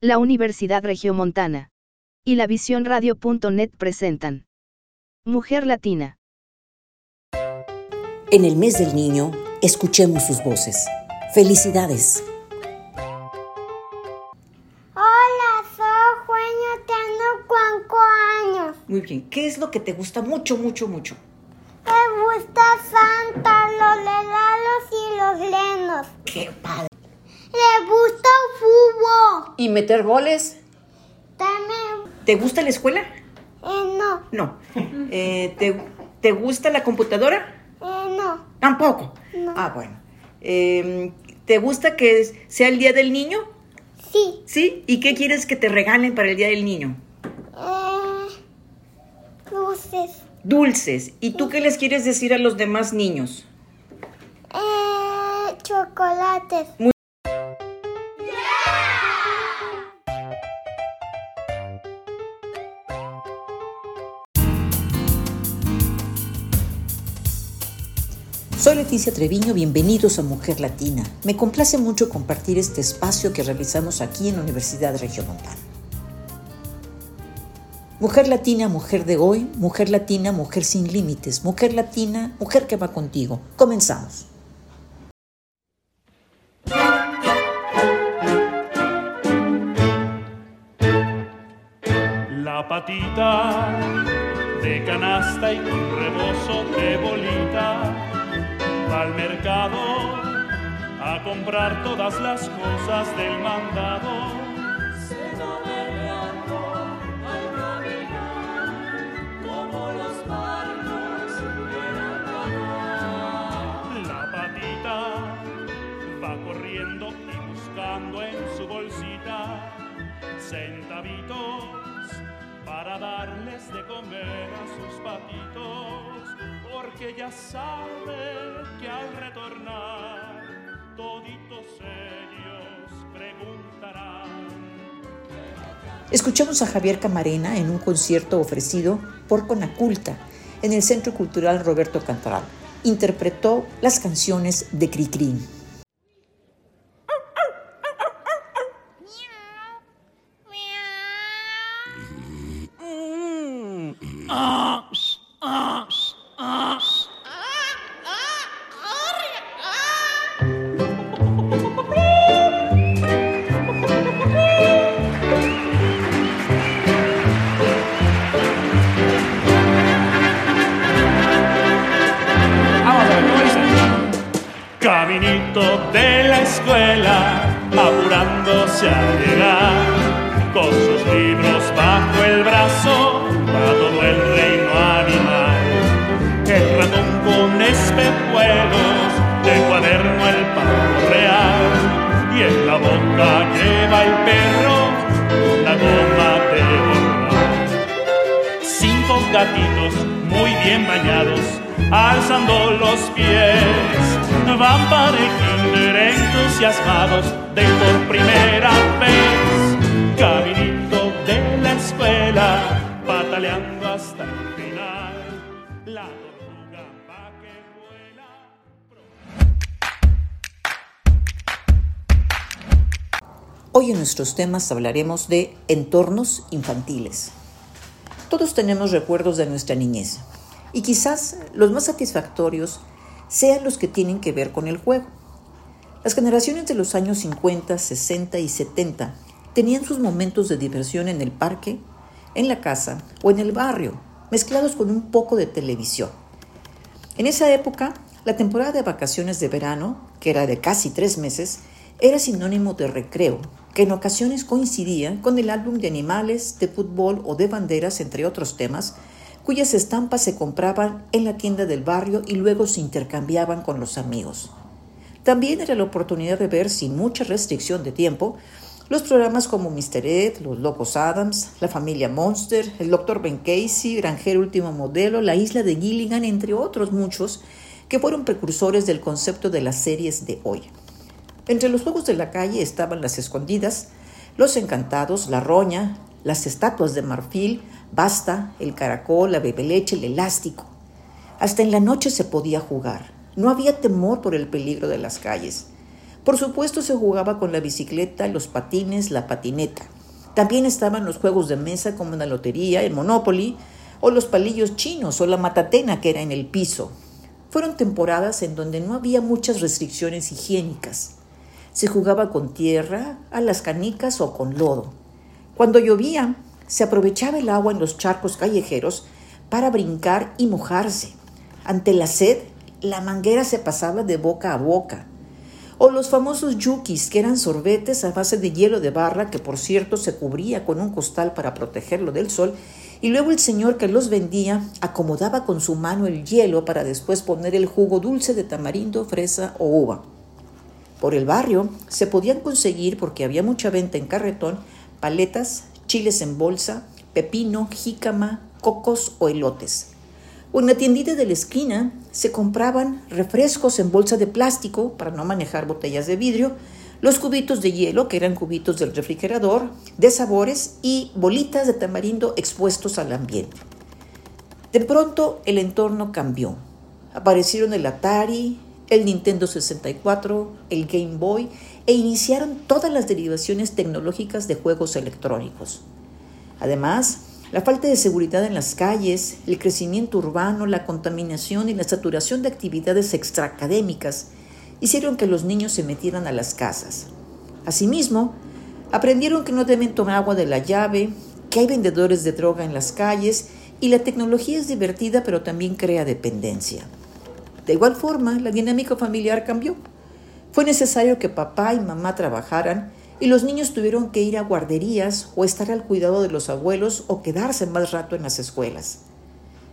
la Universidad Regiomontana y la Visión Radio.net presentan Mujer Latina. En el mes del niño, escuchemos sus voces. Felicidades. Hola, soy Juan, tengo cuatro años. Muy bien, ¿qué es lo que te gusta mucho, mucho, mucho? Me gusta Santa, los helados y los lenos. ¡Qué padre! Le gusta el fútbol. ¿Y meter goles? También, ¿Te gusta la escuela? eh, no, No. Eh, ¿te, te gusta la computadora? eh, no, Tampoco. No. Ah, bueno. Eh, ¿Te gusta que sea el Día del Niño? sí, ¿Sí? ¿Y qué quieres que te regalen para el Día del Niño? eh, luces, Dulces. ¿Y tú qué les quieres decir a los demás niños? eh, chocolates. Soy Leticia Treviño, bienvenidos a Mujer Latina. Me complace mucho compartir este espacio que realizamos aquí en la Universidad Regiomontana. Mujer Latina, mujer de hoy, mujer latina, mujer sin límites, mujer latina, mujer que va contigo. Comenzamos. La patita de canasta y un rebozo de bolita al mercado a comprar todas las cosas del mandado. Se va berreando al caminar como los barcos La patita va corriendo y buscando en su bolsita centavitos para darles de comer a sus patitos, porque ya sabe que al retornar toditos ellos preguntarán. Escuchamos a Javier Camarena en un concierto ofrecido por Conaculta en el Centro Cultural Roberto Cantoral. Interpretó las canciones de Cricri. Nuestros temas hablaremos de entornos infantiles. Todos tenemos recuerdos de nuestra niñez y quizás los más satisfactorios sean los que tienen que ver con el juego. Las generaciones de los años 50, 60 y 70 tenían sus momentos de diversión en el parque, en la casa o en el barrio, mezclados con un poco de televisión. En esa época, la temporada de vacaciones de verano, que era de casi tres meses, era sinónimo de recreo, que en ocasiones coincidía con el álbum de animales, de fútbol o de banderas, entre otros temas, cuyas estampas se compraban en la tienda del barrio y luego se intercambiaban con los amigos. También era la oportunidad de ver, sin mucha restricción de tiempo, los programas como Mr. Ed, Los Locos Adams, La Familia Monster, El Dr. Ben Casey, Granjero Último Modelo, La Isla de Gilligan, entre otros muchos, que fueron precursores del concepto de las series de hoy. Entre los juegos de la calle estaban las escondidas, los encantados, la roña, las estatuas de marfil, basta, el caracol, la bebeleche, el elástico. Hasta en la noche se podía jugar. No había temor por el peligro de las calles. Por supuesto se jugaba con la bicicleta, los patines, la patineta. También estaban los juegos de mesa como la lotería, el Monopoly, o los palillos chinos o la matatena que era en el piso. Fueron temporadas en donde no había muchas restricciones higiénicas. Se jugaba con tierra, a las canicas o con lodo. Cuando llovía, se aprovechaba el agua en los charcos callejeros para brincar y mojarse. Ante la sed, la manguera se pasaba de boca a boca o los famosos yukis, que eran sorbetes a base de hielo de barra, que por cierto se cubría con un costal para protegerlo del sol, y luego el señor que los vendía acomodaba con su mano el hielo para después poner el jugo dulce de tamarindo, fresa o uva. Por el barrio se podían conseguir, porque había mucha venta en carretón, paletas, chiles en bolsa, pepino, jícama, cocos o elotes. O en la tiendita de la esquina se compraban refrescos en bolsa de plástico para no manejar botellas de vidrio, los cubitos de hielo, que eran cubitos del refrigerador, de sabores y bolitas de tamarindo expuestos al ambiente. De pronto el entorno cambió. Aparecieron el Atari, el Nintendo 64, el Game Boy e iniciaron todas las derivaciones tecnológicas de juegos electrónicos. Además, la falta de seguridad en las calles, el crecimiento urbano, la contaminación y la saturación de actividades extraacadémicas hicieron que los niños se metieran a las casas. Asimismo, aprendieron que no deben tomar agua de la llave, que hay vendedores de droga en las calles y la tecnología es divertida pero también crea dependencia. De igual forma, la dinámica familiar cambió. Fue necesario que papá y mamá trabajaran y los niños tuvieron que ir a guarderías o estar al cuidado de los abuelos o quedarse más rato en las escuelas.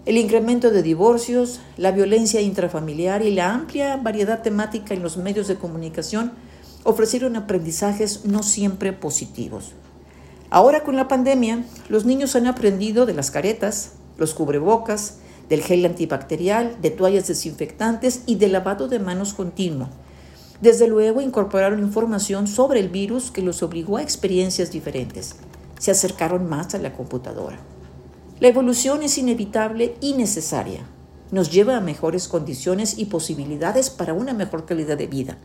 El incremento de divorcios, la violencia intrafamiliar y la amplia variedad temática en los medios de comunicación ofrecieron aprendizajes no siempre positivos. Ahora con la pandemia, los niños han aprendido de las caretas, los cubrebocas, del gel antibacterial, de toallas desinfectantes y del lavado de manos continuo desde luego incorporaron información sobre el virus que los obligó a experiencias diferentes. Se acercaron más a la computadora. La evolución es inevitable y necesaria. Nos lleva a mejores condiciones y posibilidades para una mejor calidad de vida.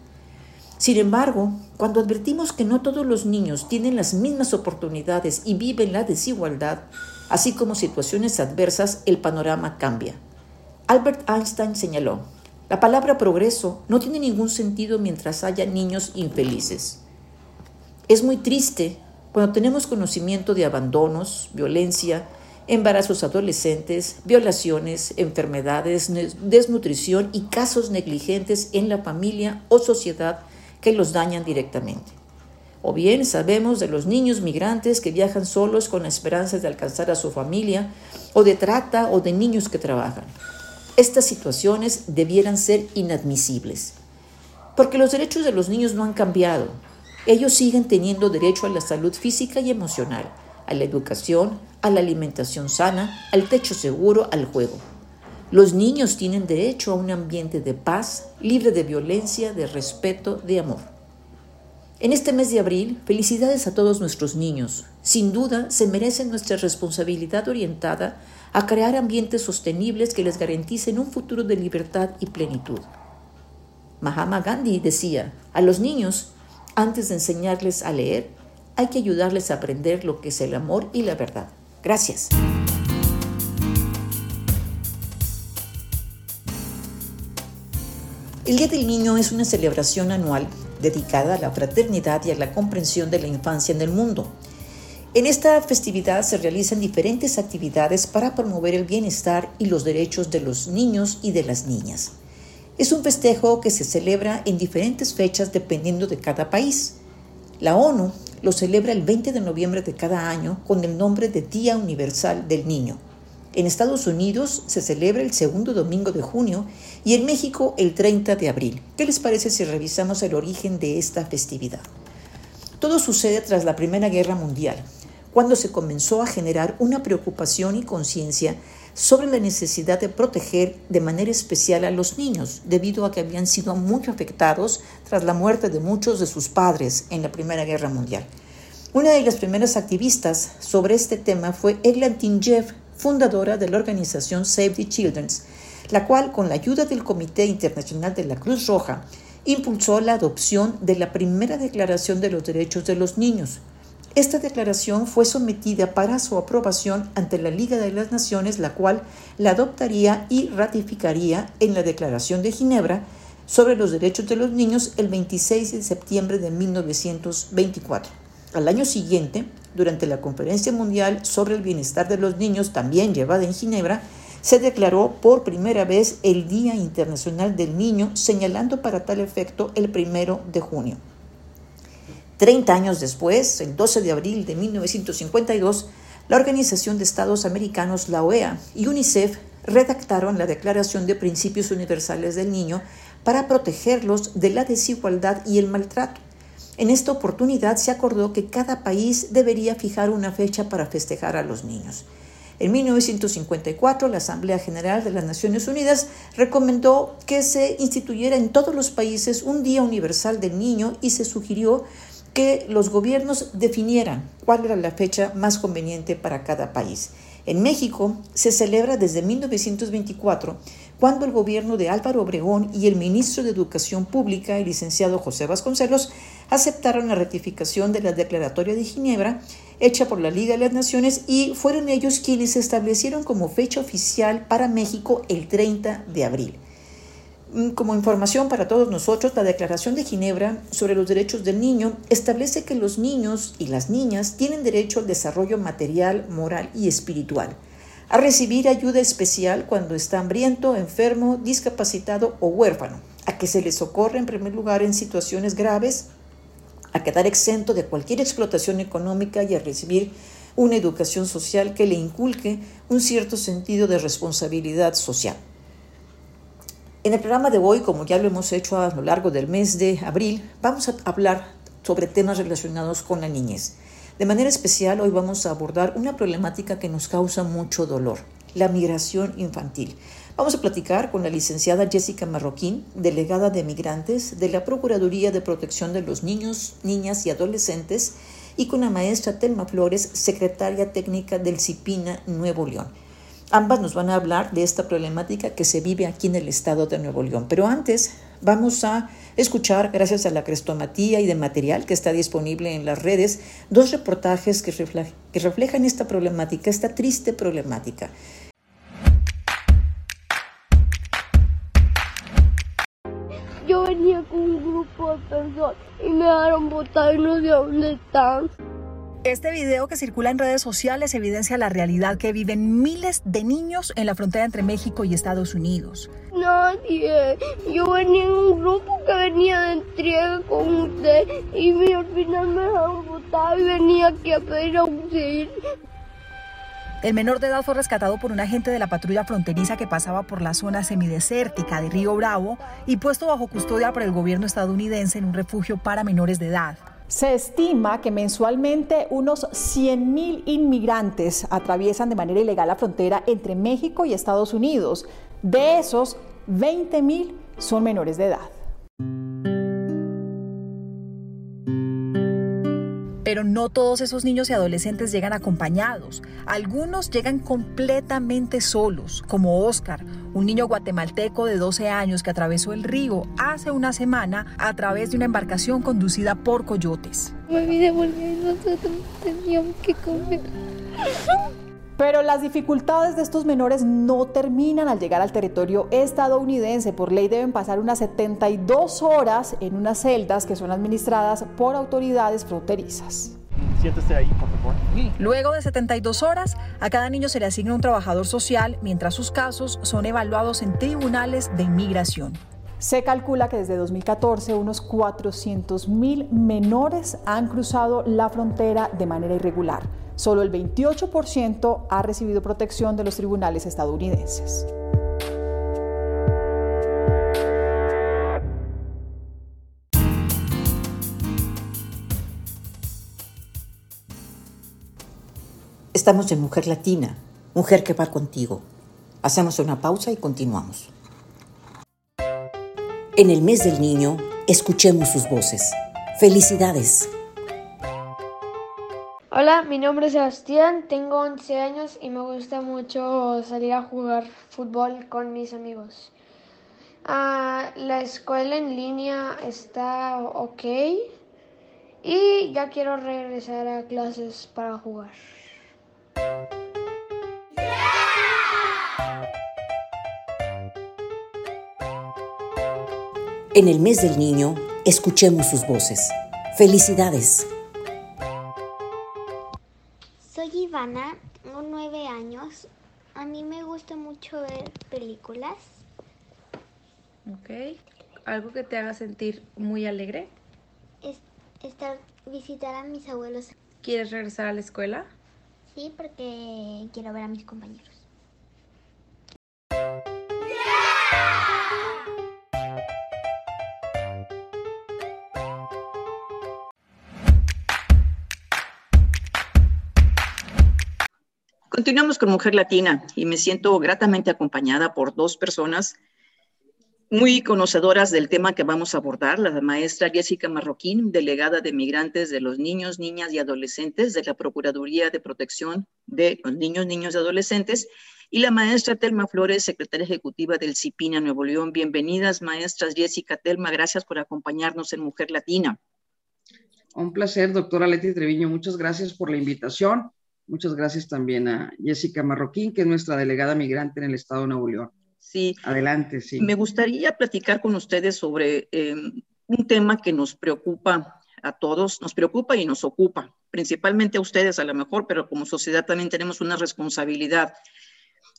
Sin embargo, cuando advertimos que no todos los niños tienen las mismas oportunidades y viven la desigualdad, así como situaciones adversas, el panorama cambia. Albert Einstein señaló, la palabra progreso no tiene ningún sentido mientras haya niños infelices. Es muy triste cuando tenemos conocimiento de abandonos, violencia, embarazos adolescentes, violaciones, enfermedades, desnutrición y casos negligentes en la familia o sociedad que los dañan directamente. O bien sabemos de los niños migrantes que viajan solos con la esperanza de alcanzar a su familia, o de trata o de niños que trabajan. Estas situaciones debieran ser inadmisibles, porque los derechos de los niños no han cambiado. Ellos siguen teniendo derecho a la salud física y emocional, a la educación, a la alimentación sana, al techo seguro, al juego. Los niños tienen derecho a un ambiente de paz, libre de violencia, de respeto, de amor. En este mes de abril, felicidades a todos nuestros niños. Sin duda, se merecen nuestra responsabilidad orientada a crear ambientes sostenibles que les garanticen un futuro de libertad y plenitud. Mahatma Gandhi decía, a los niños, antes de enseñarles a leer, hay que ayudarles a aprender lo que es el amor y la verdad. Gracias. El Día del Niño es una celebración anual dedicada a la fraternidad y a la comprensión de la infancia en el mundo. En esta festividad se realizan diferentes actividades para promover el bienestar y los derechos de los niños y de las niñas. Es un festejo que se celebra en diferentes fechas dependiendo de cada país. La ONU lo celebra el 20 de noviembre de cada año con el nombre de Día Universal del Niño. En Estados Unidos se celebra el segundo domingo de junio y en México el 30 de abril. ¿Qué les parece si revisamos el origen de esta festividad? Todo sucede tras la Primera Guerra Mundial, cuando se comenzó a generar una preocupación y conciencia sobre la necesidad de proteger de manera especial a los niños, debido a que habían sido muy afectados tras la muerte de muchos de sus padres en la Primera Guerra Mundial. Una de las primeras activistas sobre este tema fue Eglantin Jeff, fundadora de la organización Save the Children, la cual, con la ayuda del Comité Internacional de la Cruz Roja impulsó la adopción de la primera Declaración de los Derechos de los Niños. Esta declaración fue sometida para su aprobación ante la Liga de las Naciones, la cual la adoptaría y ratificaría en la Declaración de Ginebra sobre los Derechos de los Niños el 26 de septiembre de 1924. Al año siguiente, durante la Conferencia Mundial sobre el Bienestar de los Niños, también llevada en Ginebra, se declaró por primera vez el Día Internacional del Niño, señalando para tal efecto el primero de junio. Treinta años después, el 12 de abril de 1952, la Organización de Estados Americanos, la OEA, y UNICEF redactaron la Declaración de Principios Universales del Niño para protegerlos de la desigualdad y el maltrato. En esta oportunidad se acordó que cada país debería fijar una fecha para festejar a los niños. En 1954, la Asamblea General de las Naciones Unidas recomendó que se instituyera en todos los países un Día Universal del Niño y se sugirió que los gobiernos definieran cuál era la fecha más conveniente para cada país. En México se celebra desde 1924, cuando el gobierno de Álvaro Obregón y el ministro de Educación Pública, el licenciado José Vasconcelos, aceptaron la ratificación de la Declaratoria de Ginebra, hecha por la Liga de las Naciones, y fueron ellos quienes establecieron como fecha oficial para México el 30 de abril. Mm, como información para todos nosotros, la Declaración de Ginebra sobre los Derechos del Niño establece que los niños y las niñas tienen derecho al desarrollo material, moral y espiritual, a recibir ayuda especial cuando está hambriento, enfermo, discapacitado o huérfano, a que se les socorre en primer lugar en situaciones graves, a quedar exento de cualquier explotación económica y a recibir una educación social que le inculque un cierto sentido de responsabilidad social. En el programa de hoy, como ya lo hemos hecho a lo largo del mes de abril, vamos a hablar sobre temas relacionados con la niñez. De manera especial, hoy vamos a abordar una problemática que nos causa mucho dolor, la migración infantil. Vamos a platicar con la licenciada Jessica Marroquín, delegada de migrantes de la Procuraduría de Protección de los Niños, Niñas y Adolescentes, y con la maestra Telma Flores, secretaria técnica del CIPINA Nuevo León. Ambas nos van a hablar de esta problemática que se vive aquí en el estado de Nuevo León. Pero antes vamos a escuchar, gracias a la crestomatía y de material que está disponible en las redes, dos reportajes que, reflejan esta problemática, esta triste problemática. Yo venía con un grupo de personas y me dejaron botar y no sé dónde están. Este video que circula en redes sociales evidencia la realidad que viven miles de niños en la frontera entre México y Estados Unidos. Nadie. Yo venía en un grupo que venía de entrega con usted y al final me dejaron botar y venía aquí a pedir auxilio. El menor de edad fue rescatado por un agente de la patrulla fronteriza que pasaba por la zona semidesértica de Río Bravo y puesto bajo custodia por el gobierno estadounidense en un refugio para menores de edad. Se estima que mensualmente unos 100.000 inmigrantes atraviesan de manera ilegal la frontera entre México y Estados Unidos. De esos, 20.000 son menores de edad. Pero no todos esos niños y adolescentes llegan acompañados. Algunos llegan completamente solos, como Oscar, un niño guatemalteco de 12 años que atravesó el río hace una semana a través de una embarcación conducida por coyotes. nosotros teníamos que comer. Pero las dificultades de estos menores no terminan al llegar al territorio estadounidense. Por ley deben pasar unas 72 horas en unas celdas que son administradas por autoridades fronterizas. Siéntese ahí, por favor. Luego de 72 horas, a cada niño se le asigna un trabajador social mientras sus casos son evaluados en tribunales de inmigración. Se calcula que desde 2014 unos 400.000 menores han cruzado la frontera de manera irregular. Solo el 28% ha recibido protección de los tribunales estadounidenses. Estamos en Mujer Latina, mujer que va contigo. Hacemos una pausa y continuamos. En el mes del niño, escuchemos sus voces. Felicidades. Hola, mi nombre es Sebastián, tengo 11 años y me gusta mucho salir a jugar fútbol con mis amigos. Ah, la escuela en línea está ok y ya quiero regresar a clases para jugar. En el mes del niño, escuchemos sus voces. Felicidades. Ivana, tengo nueve años. A mí me gusta mucho ver películas. Ok. ¿Algo que te haga sentir muy alegre? Es, estar, visitar a mis abuelos. ¿Quieres regresar a la escuela? Sí, porque quiero ver a mis compañeros. Continuamos con Mujer Latina y me siento gratamente acompañada por dos personas muy conocedoras del tema que vamos a abordar, la maestra Jessica Marroquín, delegada de migrantes de los niños, niñas y adolescentes de la Procuraduría de Protección de los Niños, Niños y Adolescentes, y la maestra Telma Flores, secretaria ejecutiva del CIPINA Nuevo León. Bienvenidas, maestras Jessica, Telma, gracias por acompañarnos en Mujer Latina. Un placer, doctora Leti Treviño, muchas gracias por la invitación Muchas gracias también a Jessica Marroquín, que es nuestra delegada migrante en el Estado de Nuevo León. Sí. Adelante, sí. Me gustaría platicar con ustedes sobre eh, un tema que nos preocupa a todos, nos preocupa y nos ocupa, principalmente a ustedes a lo mejor, pero como sociedad también tenemos una responsabilidad.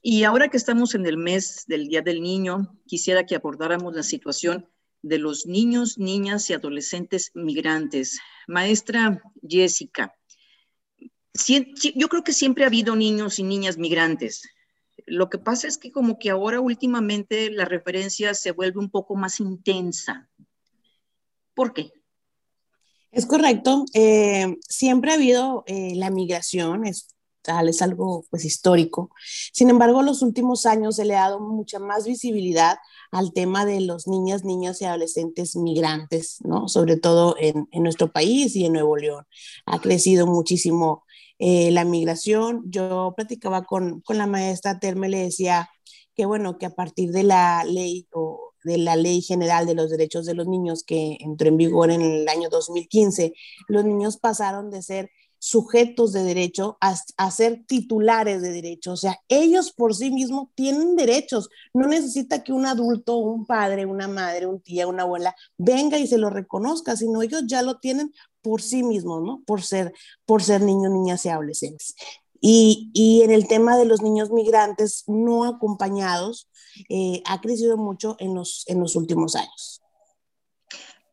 Y ahora que estamos en el mes del Día del Niño, quisiera que abordáramos la situación de los niños, niñas y adolescentes migrantes. Maestra Jessica, yo creo que siempre ha habido niños y niñas migrantes. Lo que pasa es que como que ahora últimamente la referencia se vuelve un poco más intensa. ¿Por qué? Es correcto. Eh, siempre ha habido eh, la migración, es, es algo pues histórico. Sin embargo, en los últimos años se le ha dado mucha más visibilidad al tema de los niñas, niñas y adolescentes migrantes, ¿no? Sobre todo en, en nuestro país y en Nuevo León. Ha crecido muchísimo eh, la migración. Yo platicaba con, con la maestra Terme, le decía que bueno, que a partir de la ley o de la Ley General de los Derechos de los Niños que entró en vigor en el año 2015, los niños pasaron de ser sujetos de derecho a, ser titulares de derecho. O sea, ellos por sí mismos tienen derechos. No necesita que un adulto, un padre, una madre, un tía, una abuela venga y se lo reconozca, sino ellos ya lo tienen por sí mismos, ¿no? Por ser, por ser niños, niñas y adolescentes. Y, y, en el tema de los niños migrantes no acompañados, eh, ha crecido mucho en los últimos años.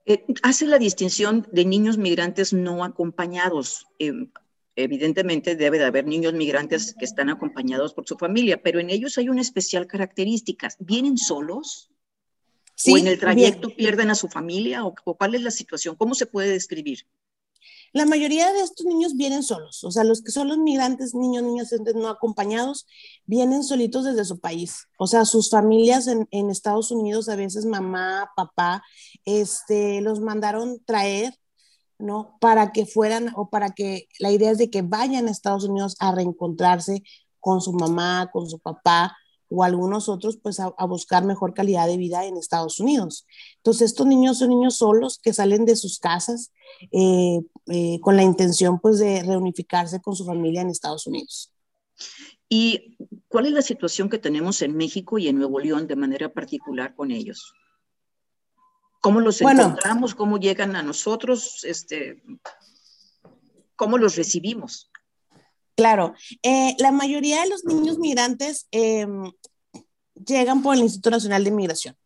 Eh, hace la distinción de niños migrantes no acompañados. Eh, evidentemente debe de haber niños migrantes que están acompañados por su familia, pero en ellos hay una especial característica. ¿Vienen solos? ¿O en el trayecto pierden a su familia? ¿O, cuál es la situación? ¿Cómo se puede describir? La mayoría de estos niños vienen solos, o sea, los que son los migrantes, niños, niñas no acompañados, vienen solitos desde su país. O sea, sus familias en, en Estados Unidos, a veces mamá, papá, este, los mandaron traer, ¿no? Para que fueran, o para que, la idea es de que vayan a Estados Unidos a reencontrarse con su mamá, con su papá, o algunos otros pues a, buscar mejor calidad de vida en Estados Unidos. Entonces estos niños son niños solos que salen de sus casas eh, eh, con la intención pues de reunificarse con su familia en Estados Unidos. ¿Y cuál es la situación que tenemos en México y en Nuevo León de manera particular con ellos? ¿Cómo los encontramos? ¿Cómo llegan a nosotros? Este, ¿Cómo los recibimos? Claro, eh, la mayoría de los niños migrantes em, llegan por el Instituto Nacional de Migración,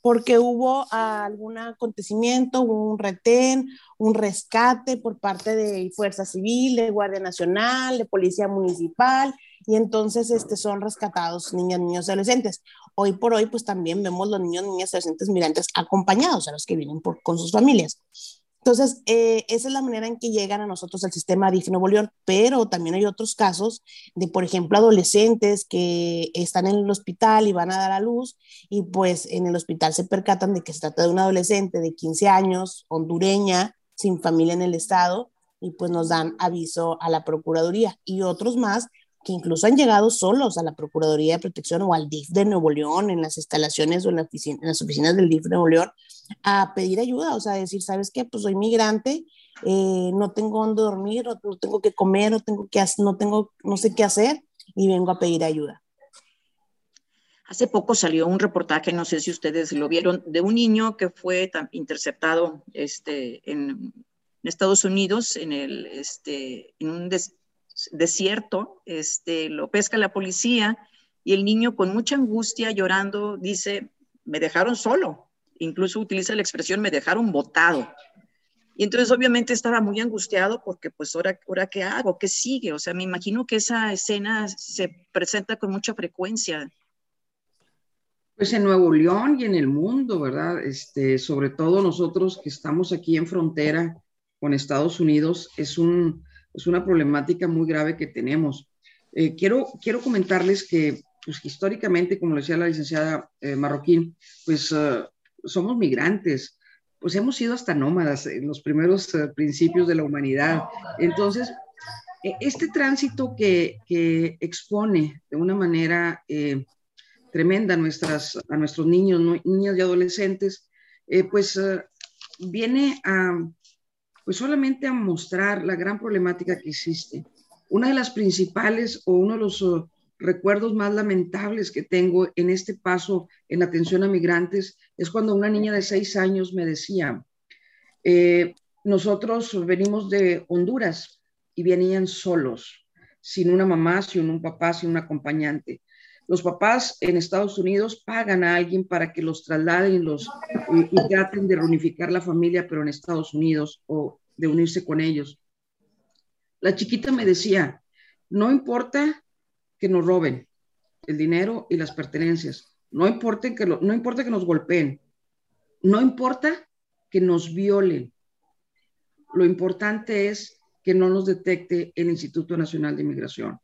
porque hubo algún acontecimiento, un retén, un rescate por parte de Fuerza Civil, de Guardia Nacional, de Policía Municipal, y entonces este, son rescatados niñas, niños adolescentes. Hoy por hoy, pues también vemos los niños, niñas adolescentes migrantes acompañados a los que vienen por, con sus familias. Entonces, eh, esa es la manera en que llegan a nosotros el sistema DIF Nuevo León, pero también hay otros casos de, por ejemplo, adolescentes que están en el hospital y van a dar a luz y pues en el hospital se percatan de que se trata de una adolescente de 15 años, hondureña, sin familia en el estado, y pues nos dan aviso a la Procuraduría. Y otros más que incluso han llegado solos a la Procuraduría de Protección o al DIF de Nuevo León, en las instalaciones o en, las oficinas del DIF de Nuevo León, a pedir ayuda, o sea, decir, ¿sabes qué? Pues soy migrante, eh, no tengo dónde dormir, no, no, tengo que comer, no tengo que, no tengo, no sé qué hacer y vengo a pedir ayuda. Hace poco salió un reportaje, no sé si ustedes lo vieron, de un niño que fue interceptado este, en, Estados Unidos, en, el, este, en un desierto, este, lo pesca la policía y el niño con mucha angustia, llorando, dice, me dejaron solo. Incluso utiliza la expresión, me dejaron botado. Y entonces obviamente estaba muy angustiado porque pues ahora, ahora qué hago, qué sigue. O sea, me imagino que esa escena se presenta con mucha frecuencia pues en Nuevo León y en el mundo, ¿verdad? Este, sobre todo nosotros que estamos aquí en frontera con Estados Unidos, es, un, es una problemática muy grave que tenemos. Eh, quiero, quiero comentarles que, pues, históricamente, como decía la licenciada eh, Marroquín, pues uh, somos migrantes, pues hemos sido hasta nómadas en los primeros uh, principios de la humanidad. Entonces, e, este tránsito que, que, expone de una manera eh, tremenda a, nuestras, a nuestros niños, niñas y adolescentes, eh, pues eh, viene a, pues solamente a mostrar la gran problemática que existe. Una de las principales o uno de los uh, recuerdos más lamentables que tengo en este paso en atención a migrantes es cuando una niña de seis años me decía, eh, nosotros venimos de Honduras y venían solos, sin una mamá, sin un papá, sin un acompañante. Los papás en Estados Unidos pagan a alguien para que los trasladen y, y, traten de reunificar la familia, pero en Estados Unidos o de unirse con ellos. La chiquita me decía, no importa que nos roben el dinero y las pertenencias, no importa que, no importa que nos golpeen, no importa que nos violen. Lo importante es que no nos detecte el Instituto Nacional de Inmigración,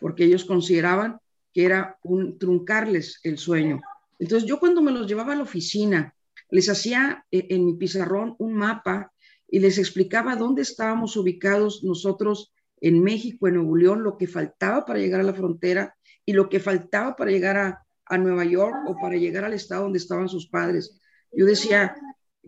porque ellos consideraban que era un truncarles el sueño. Entonces yo cuando me los llevaba a la oficina, les hacía eh, en mi pizarrón un mapa y les explicaba dónde estábamos ubicados nosotros en México, en Nuevo León, lo que faltaba para llegar a la frontera y lo que faltaba para llegar a, a Nueva York o para llegar al estado donde estaban sus padres. Yo decía,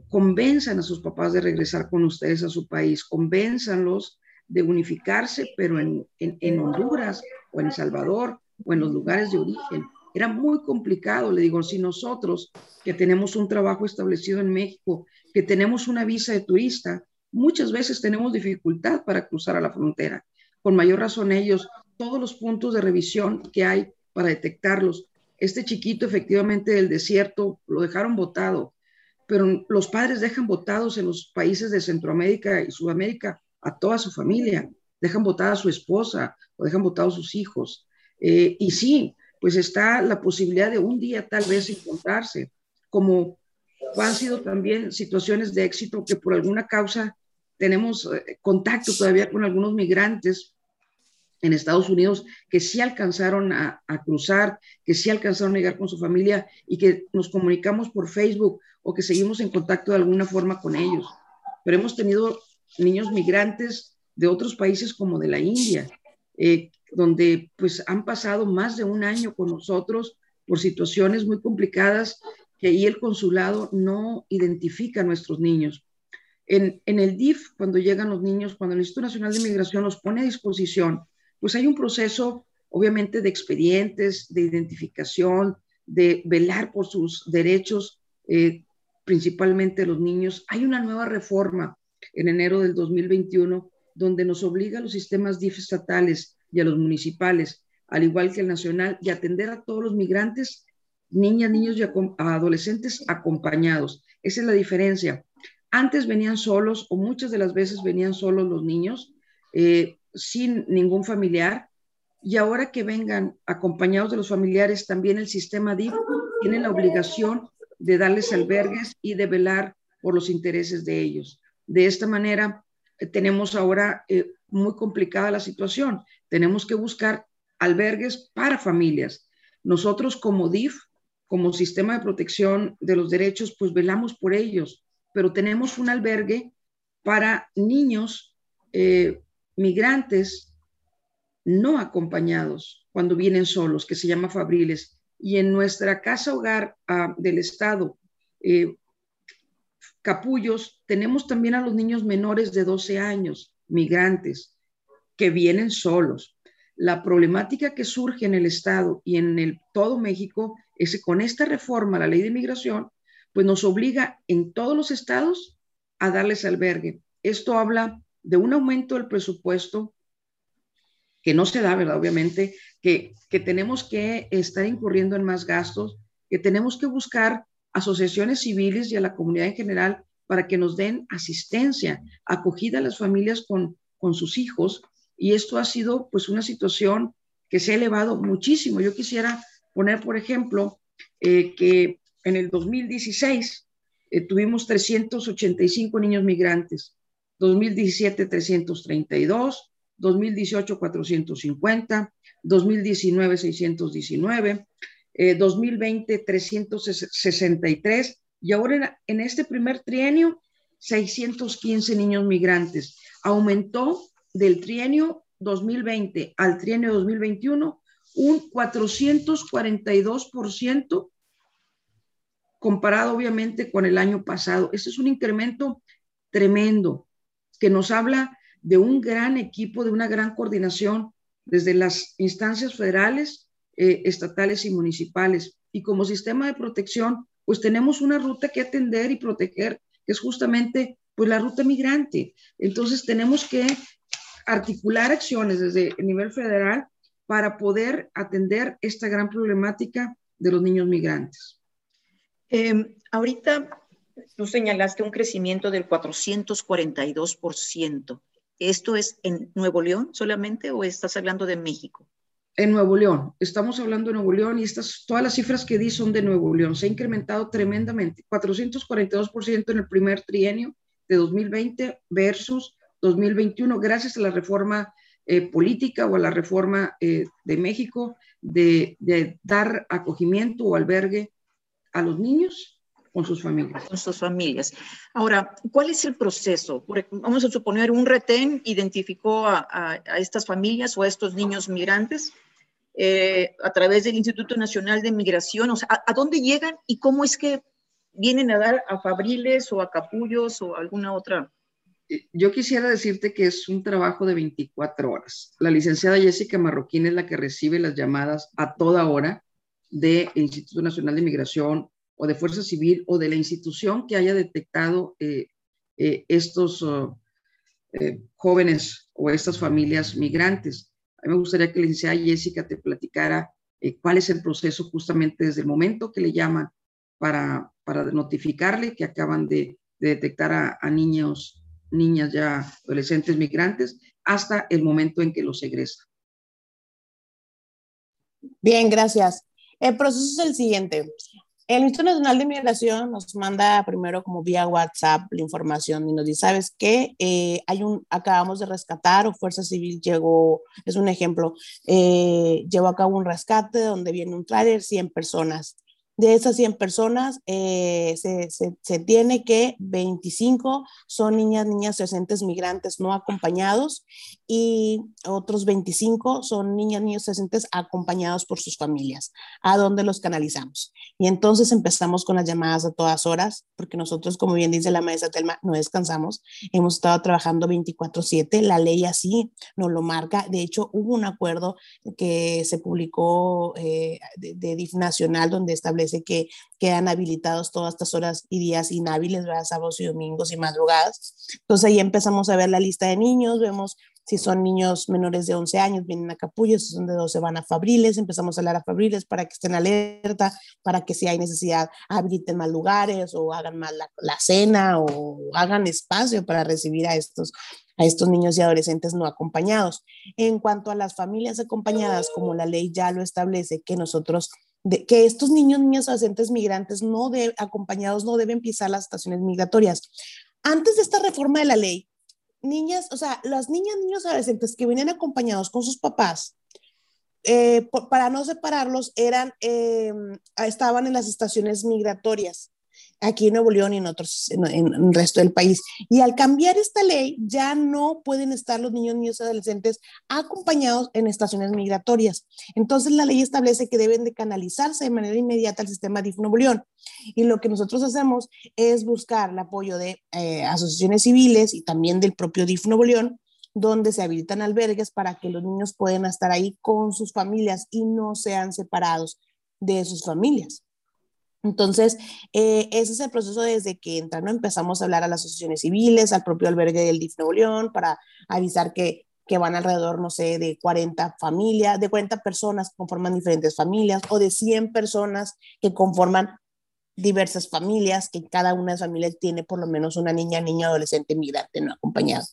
convenzan a sus papás de regresar con ustedes a su país, convénzanlos de unificarse, pero en, en, en Honduras o en El Salvador o en los lugares de origen. Era muy complicado, le digo, si nosotros que tenemos un trabajo establecido en México, que tenemos una visa de turista, muchas veces tenemos dificultad para cruzar a la frontera. Con mayor razón ellos, todos los puntos de revisión que hay para detectarlos. Este chiquito efectivamente del desierto lo dejaron votado, pero los padres dejan votados en los países de Centroamérica y Sudamérica a toda su familia, dejan votada a su esposa o dejan votados sus hijos. Eh, y sí, pues está la posibilidad de un día tal vez encontrarse, como han sido también situaciones de éxito que por alguna causa tenemos eh, contacto todavía con algunos migrantes en Estados Unidos que sí alcanzaron a, cruzar, que sí alcanzaron a llegar con su familia y que nos comunicamos por Facebook o que seguimos en contacto de alguna forma con ellos. Pero hemos tenido niños migrantes de otros países como de la India, eh, donde pues han pasado más de un año con nosotros por situaciones muy complicadas que ahí el consulado no identifica a nuestros niños. En, en, el DIF, cuando llegan los niños, cuando el Instituto Nacional de Migración los pone a disposición, pues hay un proceso, obviamente, de expedientes, de identificación, de velar por sus derechos, eh, principalmente los niños. Hay una nueva reforma en enero del 2021 donde nos obliga a los sistemas DIF estatales y a los municipales, al igual que el nacional, y atender a todos los migrantes, niñas, niños y adolescentes acompañados. Esa es la diferencia. Antes venían solos o muchas de las veces venían solos los niños eh, sin ningún familiar y ahora que vengan acompañados de los familiares, también el sistema DIF tiene la obligación de darles albergues y de velar por los intereses de ellos. De esta manera, eh, tenemos ahora eh, muy complicada la situación. Tenemos que buscar albergues para familias. Nosotros como DIF, como sistema de protección de los derechos, pues velamos por ellos, pero tenemos un albergue para niños eh, migrantes no acompañados cuando vienen solos, que se llama Fabriles. Y en nuestra casa hogar ah, del Estado, eh, Capullos, tenemos también a los niños menores de 12 años, migrantes, que vienen solos. La problemática que surge en el Estado y en todo México es que con esta reforma, la ley de migración, pues nos obliga en todos los estados a darles albergue. Esto habla de un aumento del presupuesto que no se da, ¿verdad? Obviamente, que, que tenemos que estar incurriendo en más gastos, que tenemos que buscar asociaciones civiles y a la comunidad en general para que nos den asistencia, acogida a las familias con, con sus hijos. Y esto ha sido pues una situación que se ha elevado muchísimo. Yo quisiera poner, por ejemplo, eh, que en el 2016 eh, tuvimos 385 niños migrantes, 2017 332, 2018 450, 2019 619, 2020 363 y ahora en, este primer trienio 615 niños migrantes. Aumentó del trienio 2020 al trienio 2021 un 442% comparado obviamente con el año pasado. Este es un incremento tremendo que nos habla de un gran equipo, de una gran coordinación desde las instancias federales, eh, estatales y municipales. Y como sistema de protección, pues tenemos una ruta que atender y proteger, que es justamente pues la ruta migrante. Entonces tenemos que articular acciones desde el nivel federal para poder atender esta gran problemática de los niños migrantes. Em, ahorita tú señalaste un crecimiento del 442%. ¿Esto es en Nuevo León solamente o estás hablando de México? En Nuevo León, estamos hablando de Nuevo León y estas, todas las cifras que di son de Nuevo León. Se ha incrementado tremendamente, 442% en el primer trienio de 2020 versus 2021, gracias a la reforma eh, política o a la reforma eh, de México de, de dar acogimiento o albergue a los niños con sus familias. Con sus familias. Ahora, ¿cuál es el proceso? Vamos a suponer un retén identificó a, estas familias o a estos niños migrantes eh, a través del Instituto Nacional de Migración. O sea, ¿a, dónde llegan y cómo es que vienen a dar a Fabriles o a Capullos o alguna otra? Eh, yo quisiera decirte que es un trabajo de 24 horas. La licenciada Jessica Marroquín es la que recibe las llamadas a toda hora del Instituto Nacional de Migración o de Fuerza Civil o de la institución que haya detectado eh, eh, estos oh, jóvenes o estas familias migrantes. A mí me gustaría que la licenciada Jessica te platicara cuál es el proceso justamente desde el momento que le llaman para, para notificarle que acaban de, detectar a, a, niños, niñas ya adolescentes migrantes, hasta el momento en que los egresa. Bien, gracias. El proceso es el siguiente. El Instituto Nacional de Migración nos manda primero como vía WhatsApp la información y nos dice, ¿sabes qué? Eh, hay un, acabamos de rescatar o Fuerza Civil llegó, es un ejemplo, eh, llevó a cabo un rescate donde viene un tráiler, 100 personas. De esas 100 personas, eh, se, se, tiene que 25 son niñas, niñas, docentes migrantes no acompañados y otros 25 son niñas, niños, docentes acompañados por sus familias, a donde los canalizamos. Y entonces empezamos con las llamadas a todas horas, porque nosotros, como bien dice la maestra Telma, no descansamos. Hemos estado trabajando 24/7, la ley así nos lo marca. De hecho, hubo un acuerdo que se publicó eh, de, de DIF Nacional donde establece que quedan habilitados todas estas horas y días inhábiles, ¿verdad? sábados y domingos y madrugadas. Entonces ahí empezamos a ver la lista de niños, vemos si son niños menores de 11 años, vienen a Capullos, si son de 12 van a Fabriles, empezamos a hablar a Fabriles para que estén alerta, para que si hay necesidad habiliten más lugares o hagan más la, la cena o hagan espacio para recibir a estos a estos niños y adolescentes no acompañados. En cuanto a las familias acompañadas, como la ley ya lo establece, que nosotros de que estos niños, niñas, adolescentes migrantes no de, acompañados no deben pisar las estaciones migratorias. Antes de esta reforma de la ley, niñas, o sea, las niñas, niños, adolescentes que venían acompañados con sus papás, eh, para no separarlos, eran, em, estaban en las estaciones migratorias. Aquí en Nuevo León y en otros, en, el resto del país. Y al cambiar esta ley, ya no pueden estar los niños, niños y adolescentes acompañados en estaciones migratorias. Entonces, la ley establece que deben de canalizarse de manera inmediata al sistema DIF Nuevo León. Y lo que nosotros hacemos es buscar el apoyo de eh, asociaciones civiles y también del propio DIF Nuevo León, donde se habilitan albergues para que los niños puedan estar ahí con sus familias y no sean separados de sus familias. Entonces, eh, ese es el proceso desde que entran, empezamos a hablar a las asociaciones civiles, al propio albergue del DIF Nuevo León, para avisar que, que van alrededor, no sé, de 40 familias, de 40 personas que conforman diferentes familias, o de 100 personas que conforman diversas familias, que cada una de esas familias tiene por lo menos una niña, niño, adolescente, migrante no acompañado.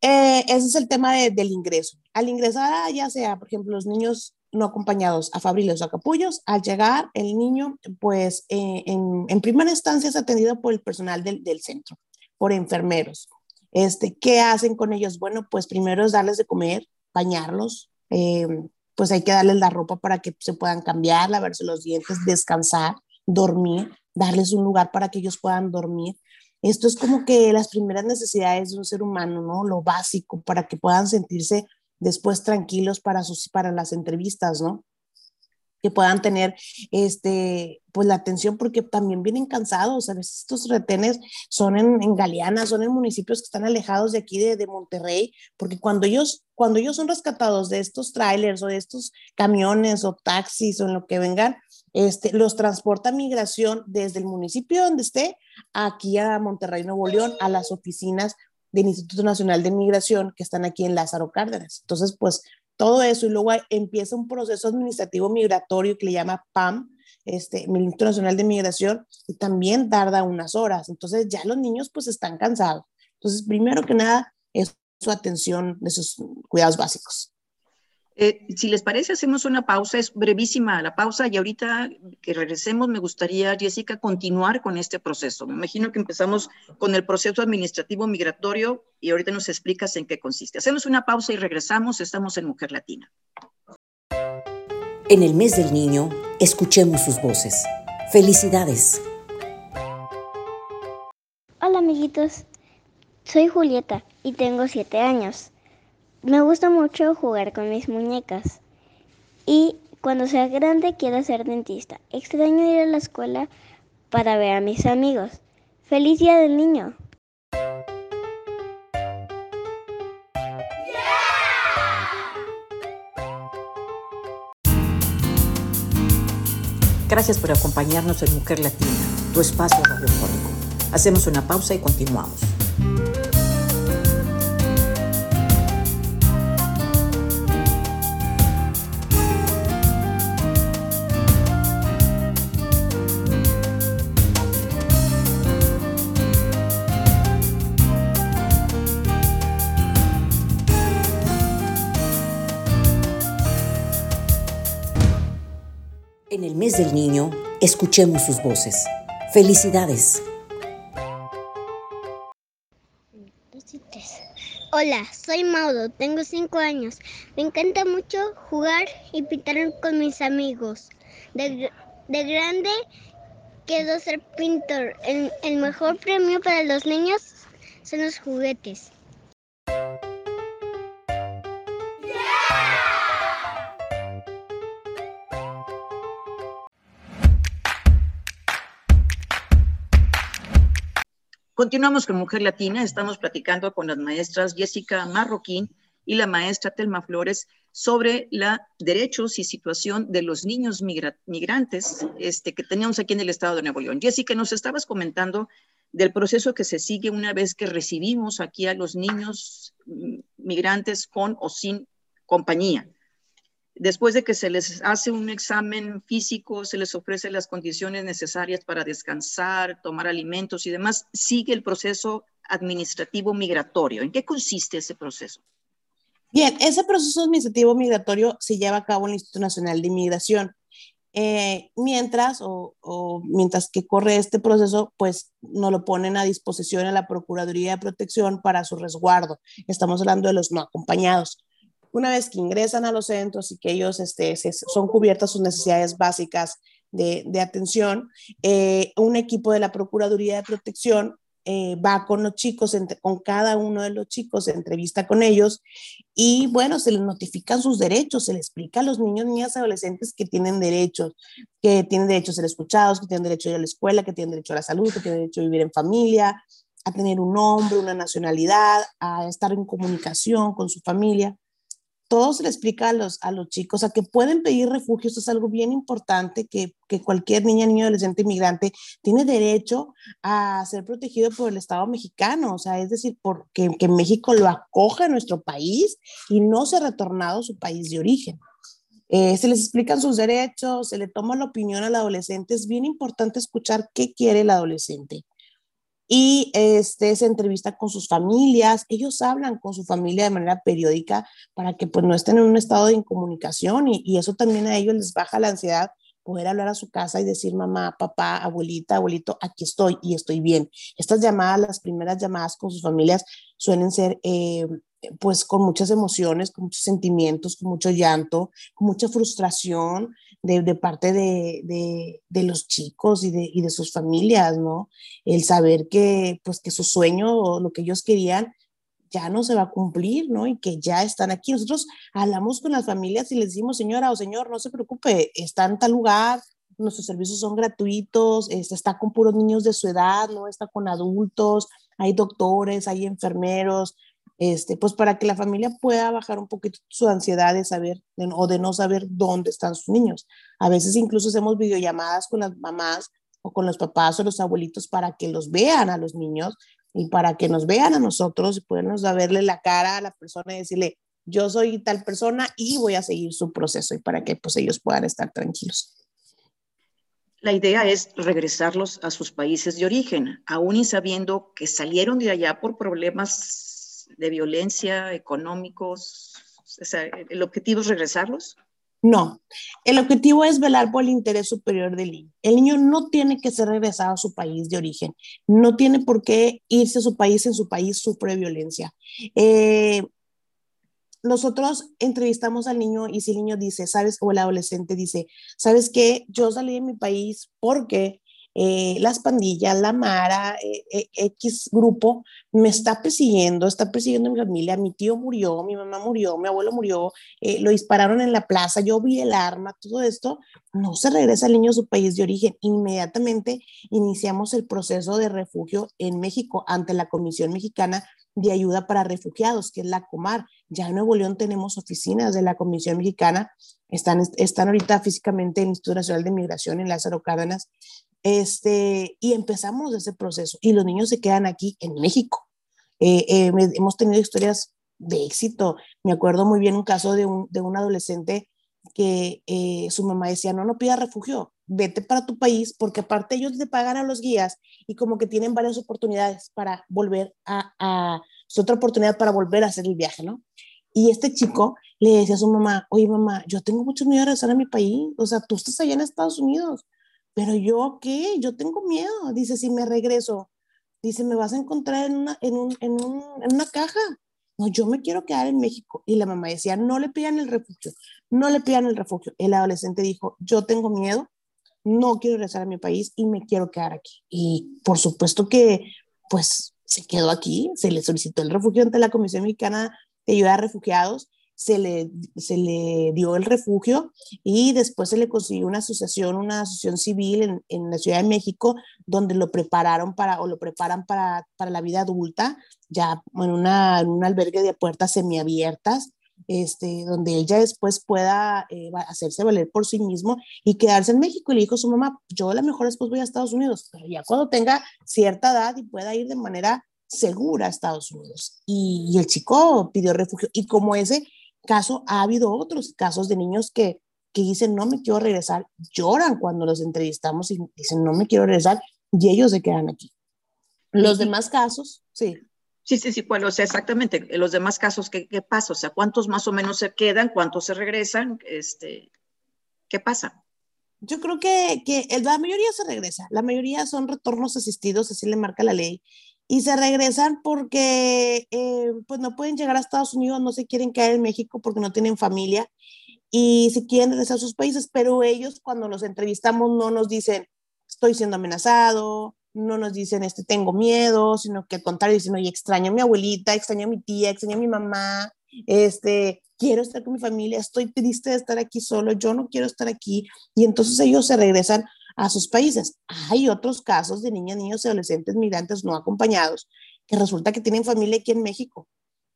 Eh, ese es el tema del ingreso. Al ingresar, ya sea, por ejemplo, los niños no acompañados a Fabriles o a Capullos, al llegar el niño, pues eh, en, en, primera instancia es atendido por el personal del, del, centro, por enfermeros. Este, ¿Qué hacen con ellos? Bueno, pues primero es darles de comer, bañarlos, eh, pues hay que darles la ropa para que se puedan cambiar, lavarse los dientes, descansar, dormir, darles un lugar para que ellos puedan dormir. Esto es como que las primeras necesidades de un ser humano, ¿no? Lo básico para que puedan sentirse después tranquilos para, sus, para las entrevistas, ¿no? Que puedan tener este, pues la atención porque también vienen cansados. A veces estos retenes son en, en Galeana, son en municipios que están alejados de aquí de, de, Monterrey, porque cuando ellos, cuando ellos son rescatados de estos trailers o de estos camiones o taxis o en lo que vengan, este, los transporta migración desde el municipio donde esté aquí a Monterrey, Nuevo León, a las oficinas del Instituto Nacional de Migración que están aquí en Lázaro Cárdenas. Entonces, pues todo eso y luego empieza un proceso administrativo migratorio que le llama PAM, este, el Instituto Nacional de Migración, y también tarda unas horas. Entonces ya los niños pues están cansados. Entonces, primero que nada, es su atención de sus cuidados básicos. Eh, si les parece, hacemos una pausa, es brevísima la pausa y ahorita que regresemos me gustaría, Jessica, continuar con este proceso. Me imagino que empezamos con el proceso administrativo migratorio y ahorita nos explicas en qué consiste. Hacemos una pausa y regresamos, estamos en Mujer Latina. En el mes del niño, escuchemos sus voces. Felicidades. Hola amiguitos, soy Julieta y tengo siete años. Me gusta mucho jugar con mis muñecas. Y cuando sea grande quiero ser dentista. Extraño ir a la escuela para ver a mis amigos. ¡Feliz Día del Niño! Gracias por acompañarnos en Mujer Latina, tu espacio radiofónico. Hacemos una pausa y continuamos. Del niño, escuchemos sus voces. Felicidades. Hola, soy Mauro, tengo 5 años. Me encanta mucho jugar y pintar con mis amigos. De, grande quiero ser pintor. El, el mejor premio para los niños son los juguetes. Continuamos con Mujer Latina, estamos platicando con las maestras Jessica Marroquín y la maestra Telma Flores sobre los derechos y situación de los niños migrantes este, que teníamos aquí en el estado de Nuevo León. Jessica, nos estabas comentando del proceso que se sigue una vez que recibimos aquí a los niños mm, migrantes con o sin compañía después de que se les hace un examen físico, se les ofrece las condiciones necesarias para descansar, tomar alimentos y demás, sigue el proceso administrativo migratorio. ¿En qué consiste ese proceso? Bien, ese proceso administrativo migratorio se lleva a cabo en el Instituto Nacional de Inmigración. Eh, mientras o, mientras que corre este proceso, pues nos lo ponen a disposición a la Procuraduría de Protección para su resguardo. Estamos hablando de los no acompañados una vez que ingresan a los centros y que ellos este, son cubiertas sus necesidades básicas de, atención, eh, un equipo de la Procuraduría de Protección eh, va con los chicos, con cada uno de los chicos, se entrevista con ellos y bueno, se les notifican sus derechos, se les explica a los niños, niñas, adolescentes que tienen derechos, que tienen derecho a ser escuchados, que tienen derecho a ir a la escuela, que tienen derecho a la salud, que tienen derecho a vivir en familia, a tener un nombre, una nacionalidad, a estar en comunicación con su familia todo se le explica a los, a los chicos, a que pueden pedir refugio, esto es algo bien importante, que, que cualquier niña, niño, adolescente, inmigrante tiene derecho a ser protegido por el Estado mexicano, o sea, es decir, porque que México lo acoge a nuestro país y no se ha retornado a su país de origen. Eh, se les explican sus derechos, se le toma la opinión al adolescente, es bien importante escuchar qué quiere el adolescente y este, se entrevista con sus familias, ellos hablan con su familia de manera periódica para que pues no estén en un estado de incomunicación y, eso también a ellos les baja la ansiedad poder hablar a su casa y decir mamá, papá, abuelita, abuelito, aquí estoy y estoy bien. Estas llamadas, las primeras llamadas con sus familias suelen ser eh, pues con muchas emociones, con muchos sentimientos, con mucho llanto, con mucha frustración de, parte de, de, los chicos y de, y de sus familias, ¿no? El saber que pues que su sueño lo que ellos querían ya no se va a cumplir, ¿no? Y que ya están aquí. Nosotros hablamos con las familias y les decimos, señora o señor, no se preocupe, está en tal lugar, nuestros servicios son gratuitos, este, está con puros niños de su edad, no está con adultos, hay doctores, hay enfermeros, este, pues para que la familia pueda bajar un poquito su ansiedad de saber o de no saber dónde están sus niños. A veces incluso hacemos videollamadas con las mamás o con los papás o los abuelitos para que los vean a los niños y para que nos vean a nosotros y podernos verle la cara a la persona y decirle, yo soy tal persona y voy a seguir su proceso y para que pues ellos puedan estar tranquilos. La idea es regresarlos a sus países de origen, aún y sabiendo que salieron de allá por problemas de violencia, económicos. ¿El objetivo es regresarlos? No, el objetivo es velar por el interés superior del niño. El niño no tiene que ser regresado a su país de origen, no tiene por qué irse a su país, en su país sufre violencia. Eh, nosotros entrevistamos al niño y si el niño dice, ¿sabes? O el adolescente dice, ¿sabes qué? Yo salí de mi país porque eh, las pandillas, la Mara, eh, eh, X grupo, me está persiguiendo, está persiguiendo a mi familia, mi tío murió, mi mamá murió, mi abuelo murió, lo dispararon en la plaza, yo vi el arma, todo esto, no se regresa el niño a su país de origen. Inmediatamente iniciamos el proceso de refugio en México ante la Comisión Mexicana de Ayuda para Refugiados, que es la Comar. Ya en Nuevo León tenemos oficinas de la Comisión Mexicana, están, están ahorita físicamente en el Instituto Nacional de Migración en Lázaro Cárdenas, este, y empezamos ese proceso y los niños se quedan aquí en México. Eh, eh, hemos tenido historias de éxito. Me acuerdo muy bien un caso de un, de un adolescente que eh, su mamá decía, no, no pida refugio, vete para tu país, porque aparte ellos te pagan a los guías y como que tienen varias oportunidades para volver a, a es otra oportunidad para volver a hacer el viaje, ¿no? Y este chico le decía a su mamá, oye mamá, yo tengo mucho miedo de regresar a mi país, o sea, tú estás allá en Estados Unidos, pero yo, ¿qué? Yo tengo miedo. Dice, si me regreso, dice, me vas a encontrar en una, en, un, en, un, en una caja. No, yo me quiero quedar en México. Y la mamá decía, no le pidan el refugio, no le pidan el refugio. El adolescente dijo, yo tengo miedo, no quiero regresar a mi país y me quiero quedar aquí. Y por supuesto que, pues, se quedó aquí, se le solicitó el refugio ante la Comisión Mexicana de Ayuda a Refugiados se le, se le dio el refugio y después se le consiguió una asociación, una asociación civil en, en la Ciudad de México, donde lo prepararon para, o lo preparan para, para la vida adulta, ya en, una, un albergue de puertas semiabiertas, este, donde ella después pueda eh, hacerse valer por sí mismo y quedarse en México. Y le dijo a su mamá, yo a lo mejor después voy a Estados Unidos, ya cuando tenga cierta edad y pueda ir de manera segura a Estados Unidos. Y, y el chico pidió refugio. Y como ese, caso, ha habido otros casos de niños que, que dicen, no me quiero regresar, lloran cuando los entrevistamos y dicen, no me quiero regresar, y ellos se quedan aquí. Los demás casos, sí. Sí, sí, sí, bueno, o sea, exactamente, los demás casos, ¿qué, ¿qué, pasa? O sea, ¿cuántos más o menos se quedan? ¿Cuántos se regresan? Este, ¿Qué pasa? Yo creo que, que la mayoría se regresa, la mayoría son retornos asistidos, así le marca la ley, y se regresan porque eh, pues no pueden llegar a Estados Unidos, no se quieren quedar en México porque no tienen familia y se quieren regresar a sus países, pero ellos cuando los entrevistamos no nos dicen, estoy siendo amenazado, no nos dicen, este, tengo miedo, sino que al contrario dicen, oye, extraño a mi abuelita, extraño a mi tía, extraño a mi mamá, este, quiero estar con mi familia, estoy triste de estar aquí solo, yo no quiero estar aquí, y entonces ellos se regresan a sus países. Hay otros casos de niñas, niños y adolescentes migrantes no acompañados que resulta que tienen familia aquí en México.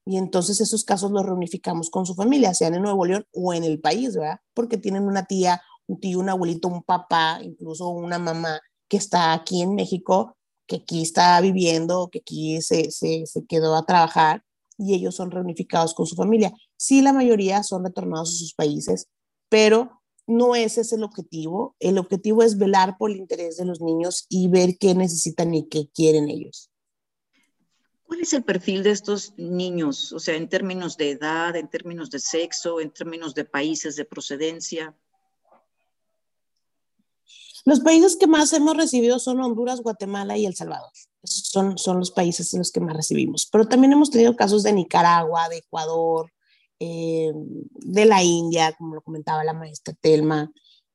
Y entonces esos casos los reunificamos con su familia, sean en Nuevo León o en el país, ¿verdad? Porque tienen una tía, un tío, un abuelito, un papá, incluso una mamá que está aquí en México, que aquí está viviendo, que aquí se, se, se quedó a trabajar y ellos son reunificados con su familia. Sí, la mayoría son retornados a sus países, pero no ese es el objetivo. El objetivo es velar por el interés de los niños y ver qué necesitan y qué quieren ellos. ¿Cuál es el perfil de estos niños? O sea, en términos de edad, en términos de sexo, en términos de países de procedencia. Los países que más hemos recibido son Honduras, Guatemala y El Salvador. Esos son, son los países en los que más recibimos. Pero también hemos tenido casos de Nicaragua, de Ecuador, eh, de la India, como lo comentaba la maestra Telma,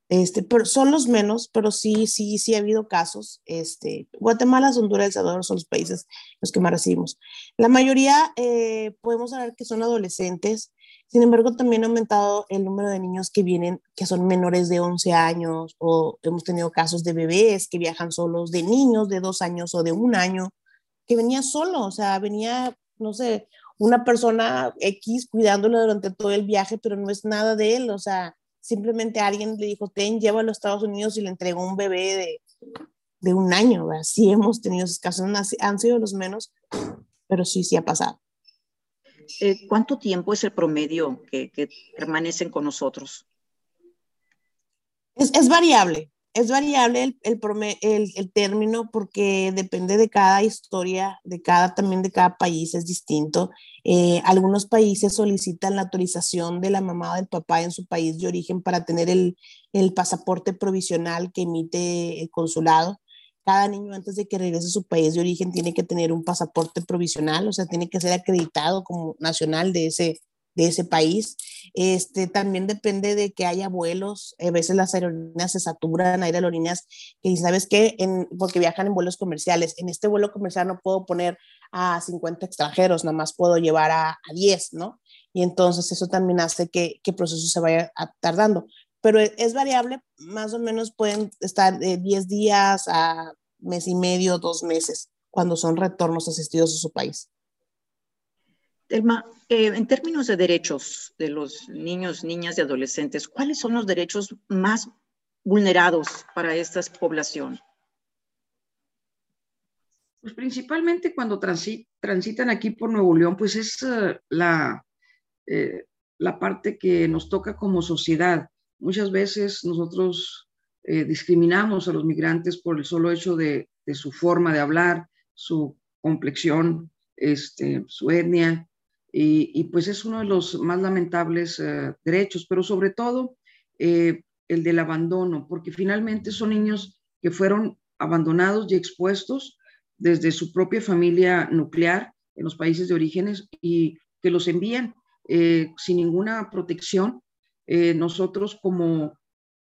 este, pero son los menos, pero sí, sí, sí ha habido casos. Este, Guatemala, Honduras, El Salvador son los países los que más recibimos. La mayoría eh, podemos hablar que son adolescentes, sin embargo, también ha aumentado el número de niños que vienen, que son menores de 11 años, o hemos tenido casos de bebés que viajan solos, de niños de dos años o de un año, que venía solo, o sea, venía, no sé, una persona X cuidándolo durante todo el viaje, pero no es nada de él, o sea, simplemente alguien le dijo, ten, lleva a los Estados Unidos y le entregó un bebé de, de un año, ¿verdad? Sí hemos tenido esos casos, han sido los menos, pero sí, sí ha pasado. Eh, ¿Cuánto tiempo es el promedio que, permanecen con nosotros? Es, variable, es variable el, el, el, término porque depende de cada historia, de cada, también de cada país, es distinto. Eh, algunos países solicitan la autorización de la mamá o del papá en su país de origen para tener el, el pasaporte provisional que emite el consulado. Cada niño antes de que regrese a su país de origen tiene que tener un pasaporte provisional, o sea, tiene que ser acreditado como nacional de ese, de ese país. Este, también depende de que haya vuelos. A veces las aerolíneas se saturan, hay aerolíneas que ¿sabes qué? Porque viajan en vuelos comerciales. En este vuelo comercial no puedo poner a 50 extranjeros, nada más puedo llevar a, a 10, ¿no? Y entonces eso también hace que, que el proceso se vaya tardando. Pero es, es, variable, más o menos pueden estar de 10 días a mes y medio, dos meses, cuando son retornos asistidos a su país. Telma, eh, en términos de derechos de los niños, niñas y adolescentes, ¿cuáles son los derechos más vulnerados para esta población? Pues principalmente cuando transitan aquí por Nuevo León, pues es uh, la, eh, la parte que nos toca como sociedad. Muchas veces nosotros eh, discriminamos a los migrantes por el solo hecho de, de su forma de hablar, su complexión, este, su etnia, y, pues es uno de los más lamentables eh, derechos, pero sobre todo eh, el del abandono, porque finalmente son niños que fueron abandonados y expuestos desde su propia familia nuclear en los países de orígenes y que los envían eh, sin ninguna protección. Nosotros como,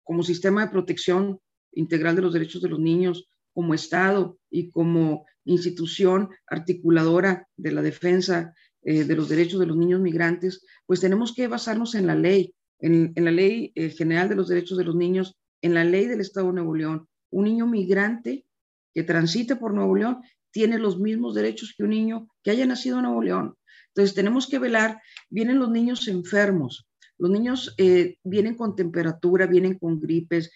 como sistema de protección integral de los derechos de los niños, como Estado y como institución articuladora de la defensa eh, de los derechos de los niños migrantes, pues tenemos que basarnos en la ley, en, la ley eh, general de los derechos de los niños, en la ley del Estado de Nuevo León. Un niño migrante que transite por Nuevo León tiene los mismos derechos que un niño que haya nacido en Nuevo León. Entonces tenemos que velar, vienen los niños enfermos, los niños eh, vienen con temperatura, vienen con gripes,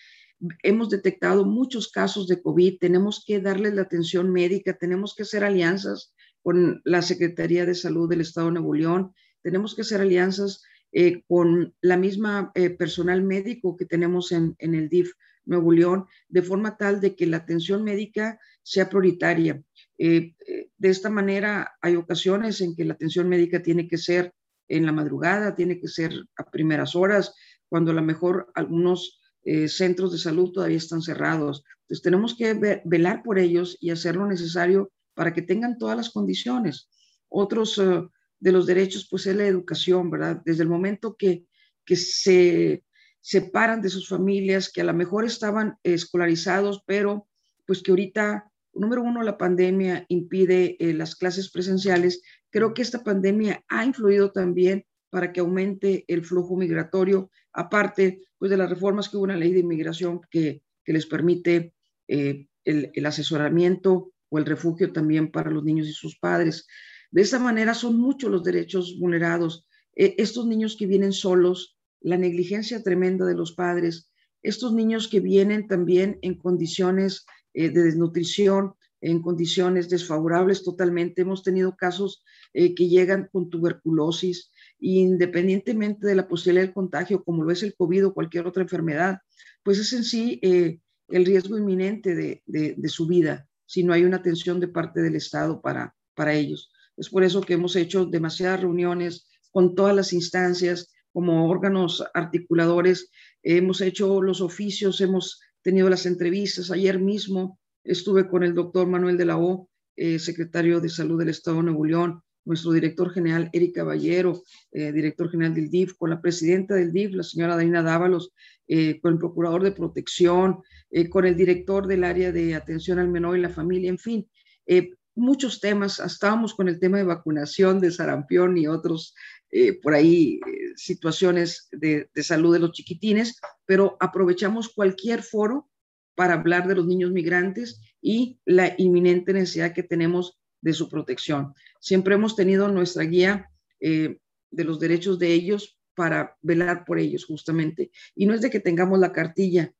hemos detectado muchos casos de COVID, tenemos que darles la atención médica, tenemos que hacer alianzas con la Secretaría de Salud del Estado de Nuevo León, tenemos que hacer alianzas eh, con la misma eh, personal médico que tenemos en, el DIF Nuevo León, de forma tal de que la atención médica sea prioritaria. De esta manera, hay ocasiones en que la atención médica tiene que ser en la madrugada, tiene que ser a primeras horas, cuando a lo mejor algunos centros de salud todavía están cerrados. Entonces, tenemos que velar por ellos y hacer lo necesario para que tengan todas las condiciones. Otros eh, de los derechos, pues es la educación, ¿verdad? Desde el momento que, que se separan de sus familias, que a lo mejor estaban escolarizados, pero pues que ahorita, número uno, la pandemia impide eh, las clases presenciales. Creo que esta pandemia ha influido también para que aumente el flujo migratorio, aparte pues de las reformas que hubo en la ley de inmigración que, les permite eh, el, asesoramiento o el refugio también para los niños y sus padres. De esta manera son muchos los derechos vulnerados. Eh, estos niños que vienen solos, la negligencia tremenda de los padres, estos niños que vienen también en condiciones eh, de desnutrición, en condiciones desfavorables totalmente. Hemos tenido casos eh, que llegan con tuberculosis, independientemente de la posibilidad del contagio, como lo es el COVID o cualquier otra enfermedad, pues es en sí el riesgo inminente de, de, de, su vida si no hay una atención de parte del Estado para, para ellos. Es por eso que hemos hecho demasiadas reuniones con todas las instancias como órganos articuladores. Hemos hecho los oficios, hemos tenido las entrevistas. Ayer mismo estuve con el doctor Manuel de la O, eh, secretario de Salud del Estado de Nuevo León, nuestro director general Eric Caballero, eh, director general del DIF, con la presidenta del DIF, la señora Daina Dávalos, eh, con el procurador de protección, eh, con el director del área de atención al menor y la familia, en fin, eh, muchos temas. Estábamos con el tema de vacunación de sarampión y otros eh, por ahí eh, situaciones de, salud de los chiquitines, pero aprovechamos cualquier foro para hablar de los niños migrantes y la inminente necesidad que tenemos de su protección. Siempre hemos tenido nuestra guía eh, de los derechos de ellos para velar por ellos justamente. Y no es de que tengamos la cartilla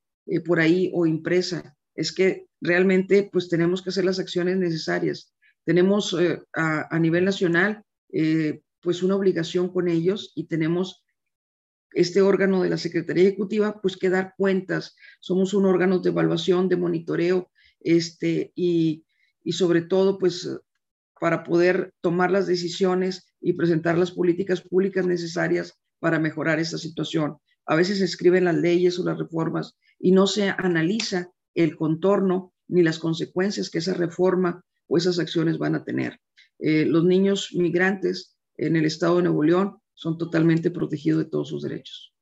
por ahí o impresa, es que realmente pues tenemos que hacer las acciones necesarias. Tenemos a, nivel nacional pues una obligación con ellos y tenemos este órgano de la Secretaría Ejecutiva pues que dar cuentas. Somos un órgano de evaluación, de monitoreo este, y, y sobre todo pues para poder tomar las decisiones y presentar las políticas públicas necesarias para mejorar esta situación. A veces se escriben las leyes o las reformas y no se analiza el contorno ni las consecuencias que esa reforma o esas acciones van a tener. Eh, los niños migrantes en el estado de Nuevo León son totalmente protegidos de todos sus derechos.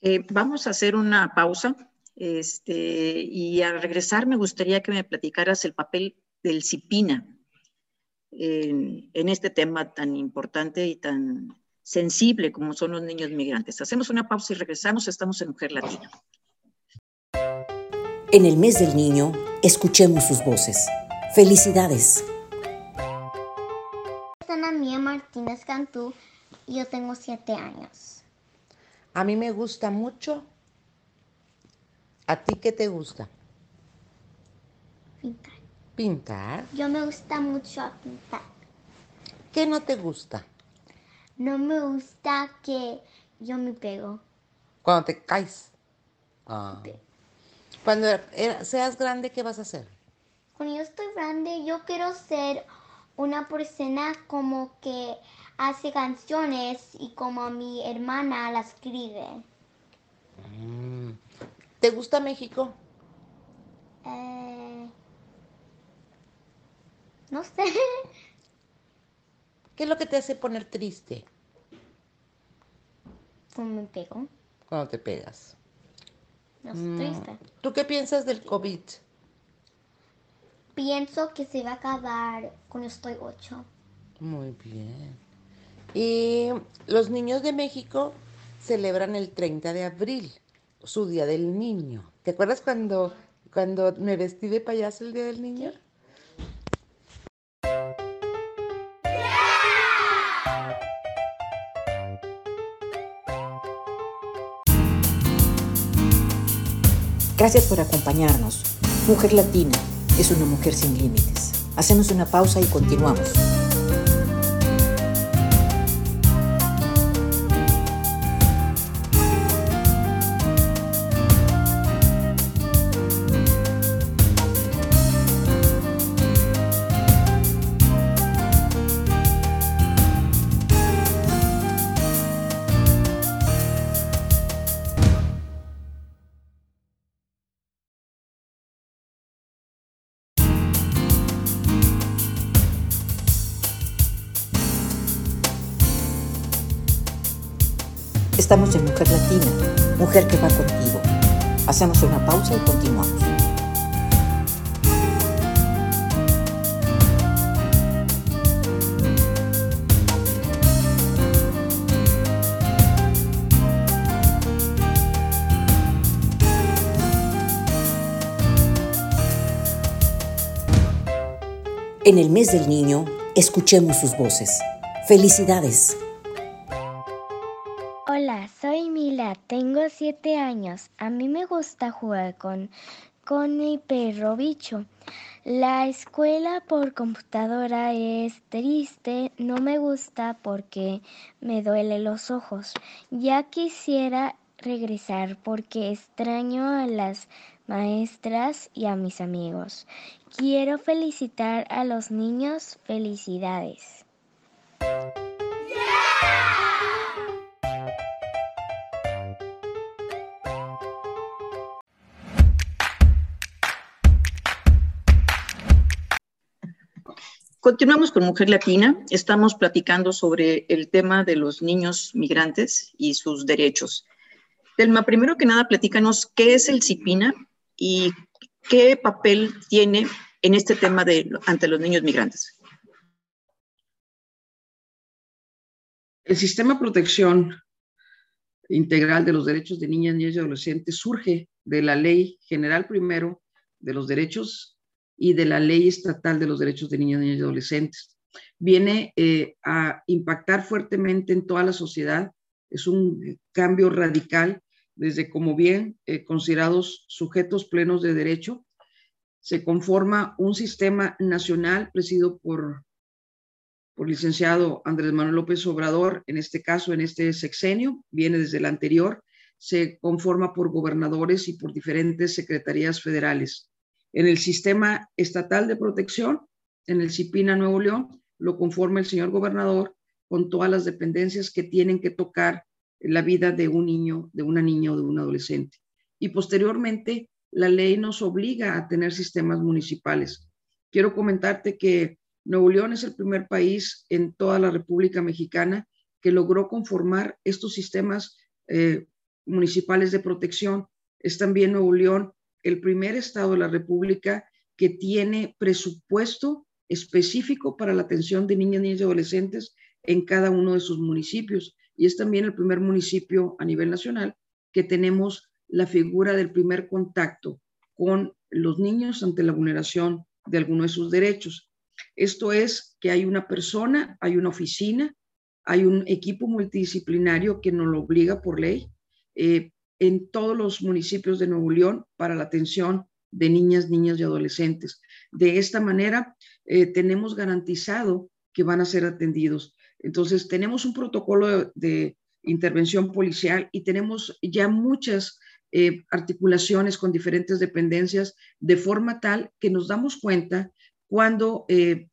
Eh, vamos a hacer una pausa este, y al regresar me gustaría que me platicaras el papel del CIPINA en, en este tema tan importante y tan sensible como son los niños migrantes. Hacemos una pausa y regresamos. Estamos en Mujer Latina. En el mes del niño, escuchemos sus voces. Felicidades. Mía Martínez Cantú y yo tengo siete años. A mí me gusta mucho. ¿A ti qué te gusta? Pintar. ¿Pintar? Yo me gusta mucho pintar. ¿Qué no te gusta? No me gusta que yo me pego. Cuando te caes. Ah. Cuando seas grande, ¿qué vas a hacer? Cuando yo estoy grande, yo quiero ser una persona como que hace canciones y como mi hermana las escribe. Mm. ¿Te gusta México? Eh, no sé. ¿Qué es lo que te hace poner triste? Cuando me pego. Cuando te pegas. No estoy mm. triste. ¿Tú qué piensas del COVID? Pienso que se va a acabar cuando estoy ocho. Muy bien. Y los niños de México celebran el 30 de abril, su Día del Niño. ¿Te acuerdas cuando, cuando me vestí de payaso el Día del Niño? Gracias por acompañarnos. Mujer Latina es una mujer sin límites. Hacemos una pausa y continuamos. Estamos Mujer Latina, mujer que va contigo. Hacemos una pausa y continuamos. En el mes del niño, escuchemos sus voces. Felicidades. Tengo siete años. A mí me gusta jugar con, con mi perro bicho. La escuela por computadora es triste, no me gusta porque me duele los ojos. Ya quisiera regresar porque extraño a las maestras y a mis amigos. Quiero felicitar a los niños. Felicidades. Continuamos con Mujer Latina. Estamos platicando sobre el tema de los niños migrantes y sus derechos. Telma, primero que nada, platícanos qué es el CIPINA y qué papel tiene en este tema de, ante los niños migrantes. El sistema de protección integral de los derechos de niñas, niños y adolescentes surge de la Ley General primero de los derechos y de la Ley Estatal de los Derechos de Niñas, Niños y Adolescentes. Viene eh, a impactar fuertemente en toda la sociedad. Es un cambio radical desde como bien eh, considerados sujetos plenos de derecho. Se conforma un sistema nacional presidido por, por licenciado Andrés Manuel López Obrador, en este caso, en este sexenio, viene desde el anterior, se conforma por gobernadores y por diferentes secretarías federales. En el sistema estatal de protección, en el CIPINA Nuevo León, lo conforma el señor gobernador con todas las dependencias que tienen que tocar la vida de un niño, de una niña o de un adolescente. Y posteriormente, la ley nos obliga a tener sistemas municipales. Quiero comentarte que Nuevo León es el primer país en toda la República Mexicana que logró conformar estos sistemas eh, municipales de protección. Es también Nuevo León el primer estado de la República que tiene presupuesto específico para la atención de niñas, niños y adolescentes en cada uno de sus municipios y es también el primer municipio a nivel nacional que tenemos la figura del primer contacto con los niños ante la vulneración de alguno de sus derechos. Esto es que hay una persona, hay una oficina, hay un equipo multidisciplinario que nos lo obliga por ley eh, en todos los municipios de Nuevo León para la atención de niñas, niños y adolescentes. De esta manera, eh, tenemos garantizado que van a ser atendidos. Entonces, tenemos un protocolo de, intervención policial y tenemos ya muchas eh, articulaciones con diferentes dependencias de forma tal que nos damos cuenta cuando eh,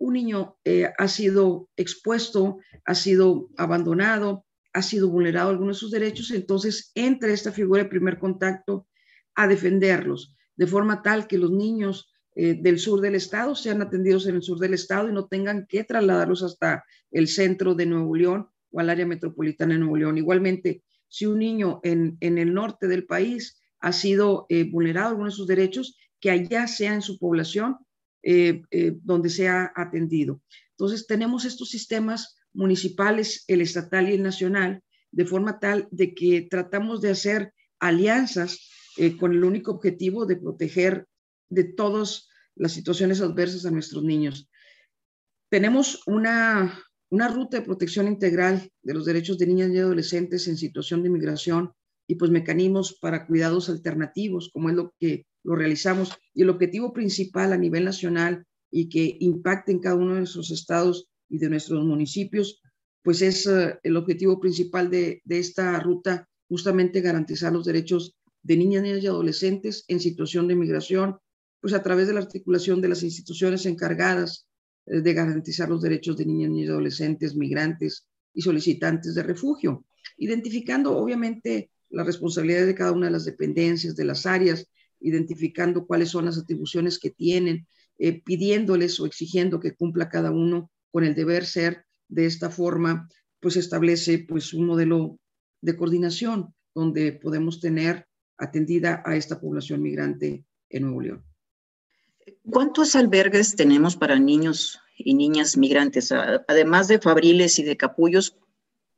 un niño ha sido expuesto, ha sido abandonado, ha sido vulnerado algunos de sus derechos, entonces entra esta figura de primer contacto a defenderlos, de forma tal que los niños eh, del sur del estado sean atendidos en el sur del estado y no tengan que trasladarlos hasta el centro de Nuevo León o al área metropolitana de Nuevo León. Igualmente, si un niño en, el norte del país ha sido eh, vulnerado alguno de sus derechos, que allá sea en su población eh, donde sea atendido. Entonces, tenemos estos sistemas municipales, el estatal y el nacional, de forma tal de que tratamos de hacer alianzas con el único objetivo de proteger de todas las situaciones adversas a nuestros niños. Tenemos una, una ruta de protección integral de los derechos de niñas y adolescentes en situación de migración y pues mecanismos para cuidados alternativos, como es lo que lo realizamos. Y el objetivo principal a nivel nacional y que impacte en cada uno de nuestros estados y de nuestros municipios, pues es uh, el objetivo principal de, esta ruta, justamente garantizar los derechos de niñas, y adolescentes en situación de migración pues a través de la articulación de las instituciones encargadas eh, de garantizar los derechos de niñas, y adolescentes, migrantes y solicitantes de refugio, identificando obviamente las responsabilidades de cada una de las dependencias, de las áreas, identificando cuáles son las atribuciones que tienen, eh, pidiéndoles o exigiendo que cumpla cada uno con el deber ser. De esta forma, pues establece pues un modelo de coordinación donde podemos tener atendida a esta población migrante en Nuevo León. ¿Cuántos albergues tenemos para niños y niñas migrantes? Además de Fabriles y de Capullos,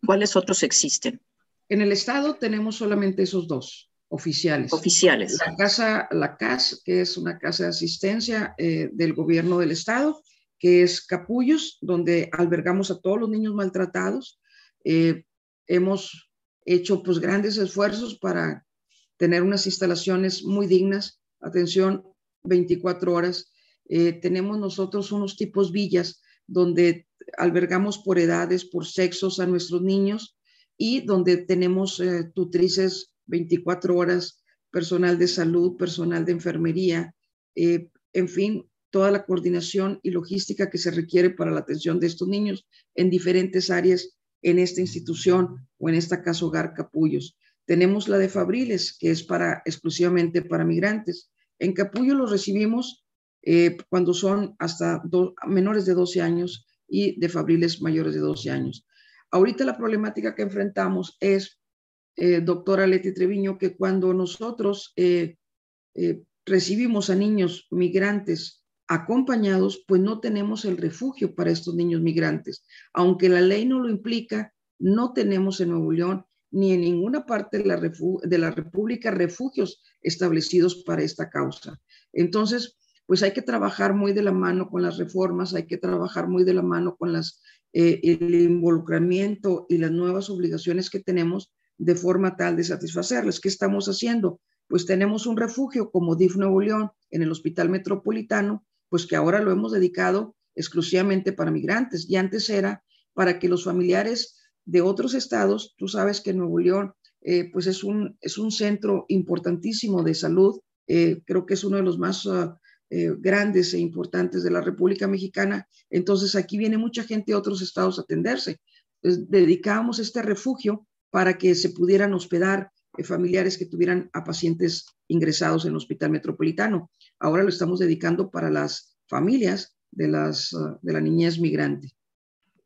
¿cuáles otros existen? En el estado tenemos solamente esos dos oficiales. Oficiales. La casa, la CAS, que es una casa de asistencia eh, del gobierno del estado, que es Capullos, donde albergamos a todos los niños maltratados. Eh, hemos hecho pues grandes esfuerzos para tener unas instalaciones muy dignas, atención 24 horas. Eh, tenemos nosotros unos tipos villas donde albergamos por edades, por sexos a nuestros niños y donde tenemos eh, tutrices 24 horas, personal de salud, personal de enfermería, en fin, toda la coordinación y logística que se requiere para la atención de estos niños en diferentes áreas en esta institución o en esta casa hogar Capullos. Tenemos la de Fabriles, que es para exclusivamente para migrantes. En Capullo los recibimos eh, cuando son hasta menores de 12 años y de Fabriles mayores de 12 años. Ahorita la problemática que enfrentamos es, eh, doctora Leti Treviño, que cuando nosotros eh, recibimos a niños migrantes acompañados, pues no tenemos el refugio para estos niños migrantes. Aunque la ley no lo implica, no tenemos en Nuevo León ni en ninguna parte de la, República refugios establecidos para esta causa. Entonces, pues hay que trabajar muy de la mano con las reformas, hay que trabajar muy de la mano con las, eh, el involucramiento y las nuevas obligaciones que tenemos de forma tal de satisfacerles. ¿Qué estamos haciendo? Pues tenemos un refugio como DIF Nuevo León en el Hospital Metropolitano, pues que ahora lo hemos dedicado exclusivamente para migrantes. Y antes era para que los familiares de otros estados, tú sabes que Nuevo León eh, pues es un, es un centro importantísimo de salud, eh, creo que es uno de los más ah, eh, grandes e importantes de la República Mexicana, entonces aquí viene mucha gente de otros estados a atenderse. Entonces, dedicábamos este refugio para que se pudieran hospedar familiares que tuvieran a pacientes ingresados en el Hospital Metropolitano ahora lo estamos dedicando para las familias de, las, uh, de la niñez migrante.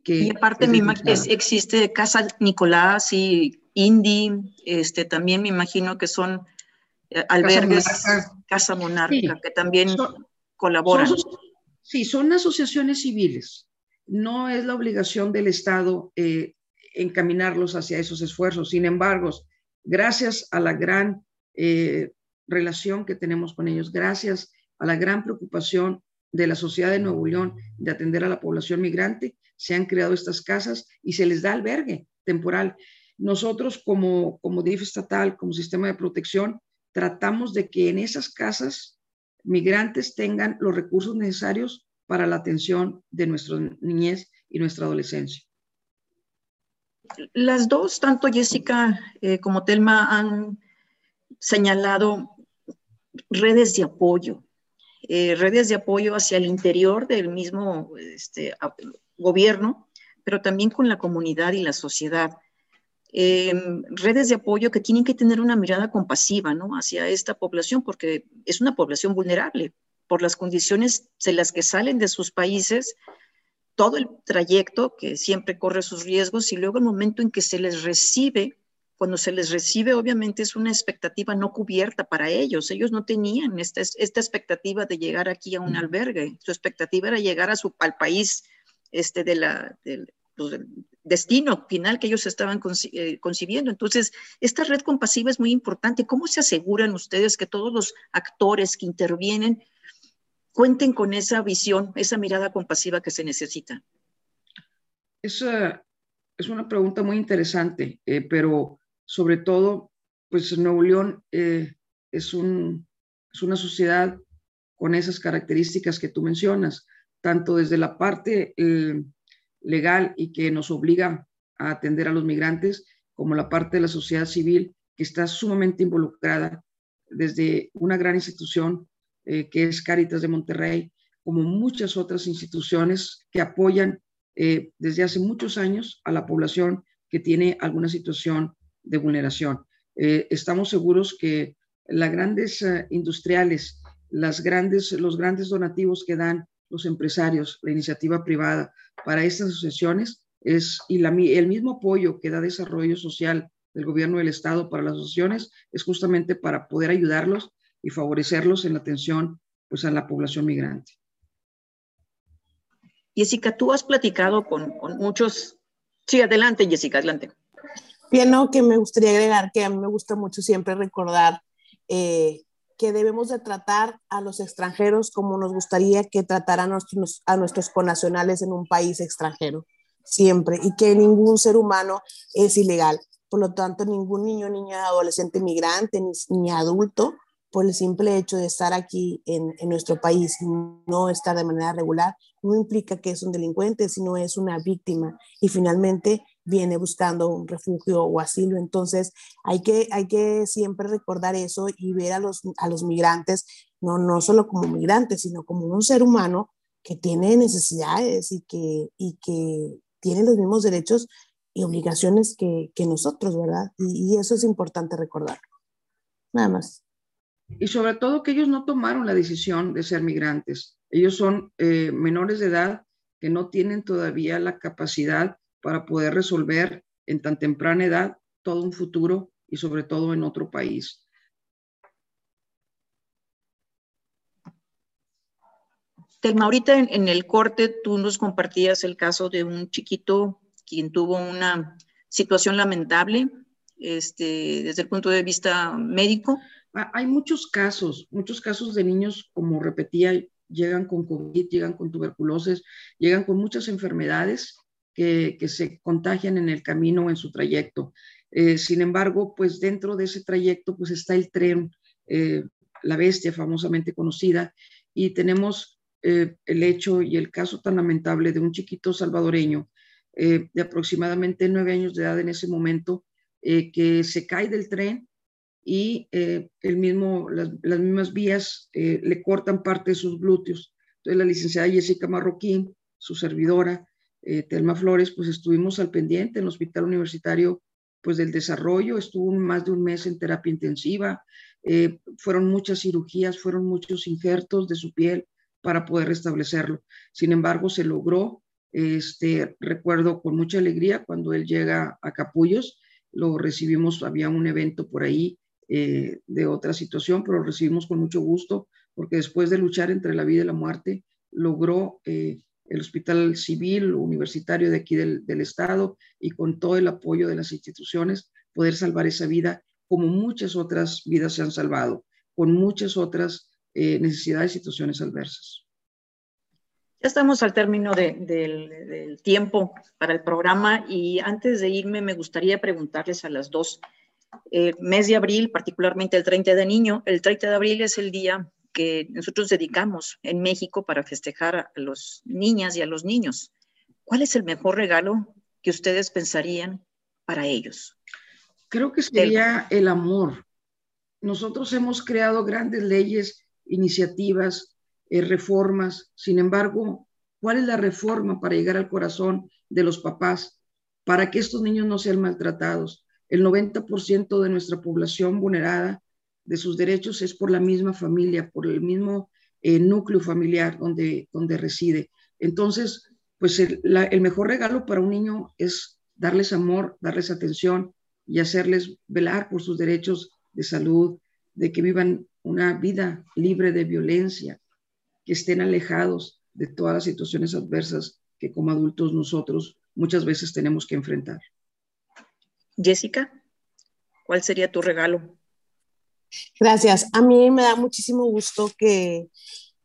Que y aparte me existe Casa Nicolás y Indy, este, también me imagino que son eh, albergues, Casa Monarca, que también colaboran. sí, son asociaciones civiles. No es la obligación del Estado eh, encaminarlos hacia esos esfuerzos. Sin embargo, gracias a la gran eh, relación que tenemos con ellos, gracias a la gran preocupación de la sociedad de Nuevo León de atender a la población migrante, se han creado estas casas y se les da albergue temporal. Nosotros como, como DIF estatal, como sistema de protección, tratamos de que en esas casas migrantes tengan los recursos necesarios para la atención de nuestra niñez y nuestra adolescencia. Las dos, tanto Jessica eh, como Telma, han señalado redes de apoyo, eh, redes de apoyo hacia el interior del mismo este, gobierno, pero también con la comunidad y la sociedad. Em, redes de apoyo que tienen que tener una mirada compasiva ¿no? hacia esta población, porque es una población vulnerable por las condiciones en las que salen de sus países, todo el trayecto que siempre corre sus riesgos y luego el momento en que se les recibe cuando se les recibe, obviamente es una expectativa no cubierta para ellos. Ellos no tenían esta, esta expectativa de llegar aquí a un albergue. Su expectativa era llegar a su, al país este, de la, del, pues, destino final que ellos estaban eh, concibiendo. Entonces, esta red compasiva es muy importante. ¿Cómo se aseguran ustedes que todos los actores que intervienen cuenten con esa visión, esa mirada compasiva que se necesita? Es, es una pregunta muy interesante, eh, pero sobre todo, pues Nuevo León eh, es, un, es una sociedad con esas características que tú mencionas, tanto desde la parte eh, legal y que nos obliga a atender a los migrantes, como la parte de la sociedad civil que está sumamente involucrada desde una gran institución eh, que es Cáritas de Monterrey, como muchas otras instituciones que apoyan desde hace muchos años a la población que tiene alguna situación de vulneración. Eh, estamos seguros que las grandes eh, industriales, las grandes, los grandes donativos que dan los empresarios, la iniciativa privada para estas asociaciones es, y el mismo apoyo que da desarrollo social del gobierno del estado para las asociaciones es justamente para poder ayudarlos y favorecerlos en la atención pues a la población migrante. Jessica, tú has platicado con, con muchos. Sí, adelante, Jessica, adelante. Bien, no, que me gustaría agregar que a mí me gusta mucho siempre recordar eh, que debemos de tratar a los extranjeros como nos gustaría que trataran a nuestros, a nuestros conacionales en un país extranjero, siempre, y que ningún ser humano es ilegal. Por lo tanto, ningún niño, niña, adolescente, migrante, ni, ni adulto por el simple hecho de estar aquí en, en, nuestro país y no estar de manera regular, no implica que es un delincuente, sino es una víctima y finalmente viene buscando un refugio o asilo. Entonces, hay que, hay que siempre recordar eso y ver a los, a los migrantes, no, no solo como migrantes, sino como un ser humano que tiene necesidades y que, y que tiene los mismos derechos y obligaciones que, que nosotros, ¿verdad? Y, y eso es importante recordar. Nada más y sobre todo que ellos no tomaron la decisión de ser migrantes. Ellos son eh, menores de edad que no tienen todavía la capacidad para poder resolver en tan temprana edad todo un futuro y sobre todo en otro país. Telma, ahorita en, en el corte tú nos compartías el caso de un chiquito quien tuvo una situación lamentable este, desde el punto de vista médico hay muchos casos, muchos casos de niños, como repetía, llegan con COVID, llegan con tuberculosis, llegan con muchas enfermedades que, se contagian en el camino o en su trayecto. Eh, sin embargo, pues dentro de ese trayecto, pues está el tren, eh, la bestia famosamente conocida, y tenemos eh, el hecho y el caso tan lamentable de un chiquito salvadoreño de aproximadamente nueve años de edad en ese momento, que se cae del tren y el mismo, las, mismas vías le cortan parte de sus glúteos. Entonces la licenciada Jessica Marroquín, su servidora, eh, Telma Flores, pues estuvimos al pendiente en el Hospital Universitario pues del desarrollo, estuvo más de un mes en terapia intensiva, fueron muchas cirugías, fueron muchos injertos de su piel para poder restablecerlo. Sin embargo, se logró, este, recuerdo con mucha alegría cuando él llega a Capullos, lo recibimos, había un evento por ahí eh, de otra situación, pero lo recibimos con mucho gusto porque después de luchar entre la vida y la muerte, logró eh, el Hospital Civil Universitario de aquí del, del, Estado y con todo el apoyo de las instituciones poder salvar esa vida como muchas otras vidas se han salvado, con muchas otras eh, necesidades y situaciones adversas. Ya estamos al término de, del, del tiempo para el programa y antes de irme me gustaría preguntarles a las dos el mes de abril, particularmente el 30 de niño, el 30 de abril es el día que nosotros dedicamos en México para festejar a las niñas y a los niños. ¿Cuál es el mejor regalo que ustedes pensarían para ellos? Creo que sería el amor. Nosotros hemos creado grandes leyes, iniciativas, eh, reformas. Sin embargo, ¿cuál es la reforma para llegar al corazón de los papás para que estos niños no sean maltratados? El 90% de nuestra población vulnerada de sus derechos es por la misma familia, por el mismo eh, núcleo familiar donde, donde reside. Entonces, pues el, el mejor regalo para un niño es darles amor, darles atención y hacerles velar por sus derechos de salud, de que vivan una vida libre de violencia, que estén alejados de todas las situaciones adversas que como adultos nosotros muchas veces tenemos que enfrentar. Jessica, ¿cuál sería tu regalo? Gracias. A mí me da muchísimo gusto que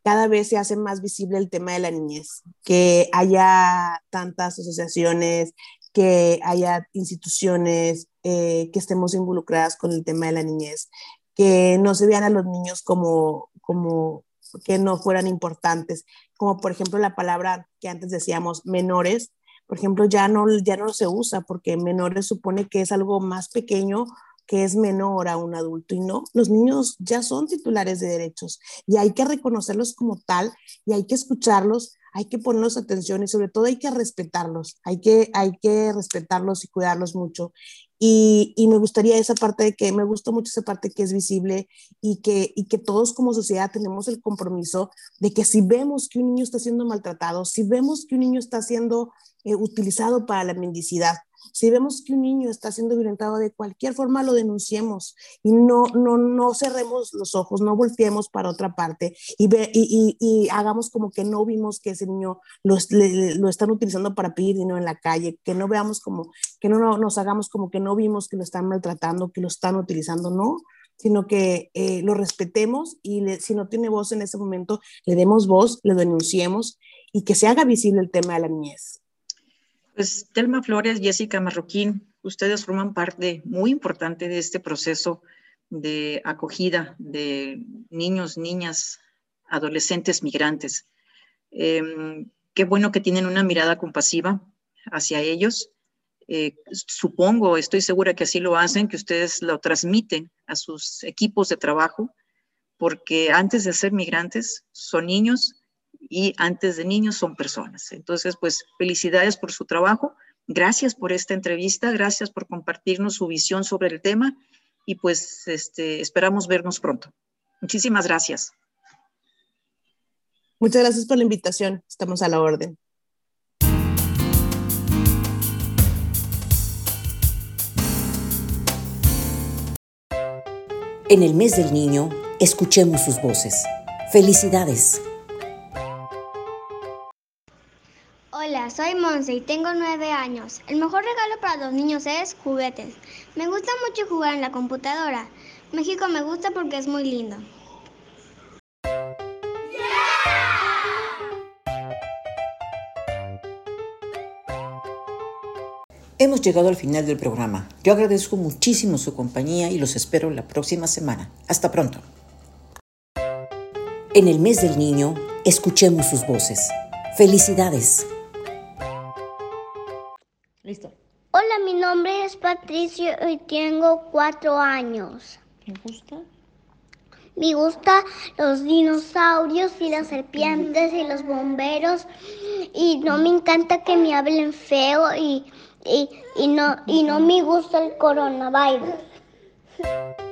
cada vez se hace más visible el tema de la niñez, que haya tantas asociaciones, que haya instituciones eh, que estemos involucradas con el tema de la niñez, que no se vean a los niños como, como que no fueran importantes, como por ejemplo la palabra que antes decíamos menores, por ejemplo, ya no, ya no se usa porque menores supone que es algo más pequeño que es menor a un adulto y no, los niños ya son titulares de derechos y hay que reconocerlos como tal y hay que escucharlos, hay que ponerlos atención y sobre todo hay que respetarlos, hay que, hay que respetarlos y cuidarlos mucho. Y, y, me gustaría esa parte de que, me gusta mucho esa parte que es visible y que, y que todos como sociedad tenemos el compromiso de que si vemos que un niño está siendo maltratado, si vemos que un niño está siendo eh, utilizado para la mendicidad, Si vemos que un niño está siendo violentado de cualquier forma, lo denunciemos y no, no, no cerremos los ojos, no volteemos para otra parte y, ve, y, y, hagamos como que no vimos que ese niño lo, lo, están utilizando para pedir dinero en la calle, que no veamos como, que no nos hagamos como que no vimos que lo están maltratando, que lo están utilizando, no sino que eh, lo respetemos y si no tiene voz en ese momento, le demos voz, le denunciemos y que se haga visible el tema de la niñez. Pues Telma Flores, Jessica Marroquín, ustedes forman parte muy importante de este proceso de acogida de niños, niñas, adolescentes migrantes. Em, qué bueno que tienen una mirada compasiva hacia ellos. Eh, supongo, estoy segura que así lo hacen, que ustedes lo transmiten a sus equipos de trabajo, porque antes de ser migrantes son niños y antes de niños son personas. Entonces, pues felicidades por su trabajo, gracias por esta entrevista, gracias por compartirnos su visión sobre el tema y pues este, esperamos vernos pronto. Muchísimas gracias. Muchas gracias por la invitación, estamos a la orden. En el mes del niño, escuchemos sus voces. Felicidades. Soy Monse y tengo nueve años. El mejor regalo para los niños es juguetes. Me gusta mucho jugar en la computadora. México me gusta porque es muy lindo. Hemos llegado al final del programa. Yo agradezco muchísimo su compañía y los espero la próxima semana. Hasta pronto. En el mes del niño, escuchemos sus voces. Felicidades. Listo. Hola, mi nombre es Patricio y tengo cuatro años. ¿Me gusta? Me gusta los dinosaurios y las serpientes y los bomberos y no me encanta que me hablen feo y y, y, no, y no me gusta el coronavirus.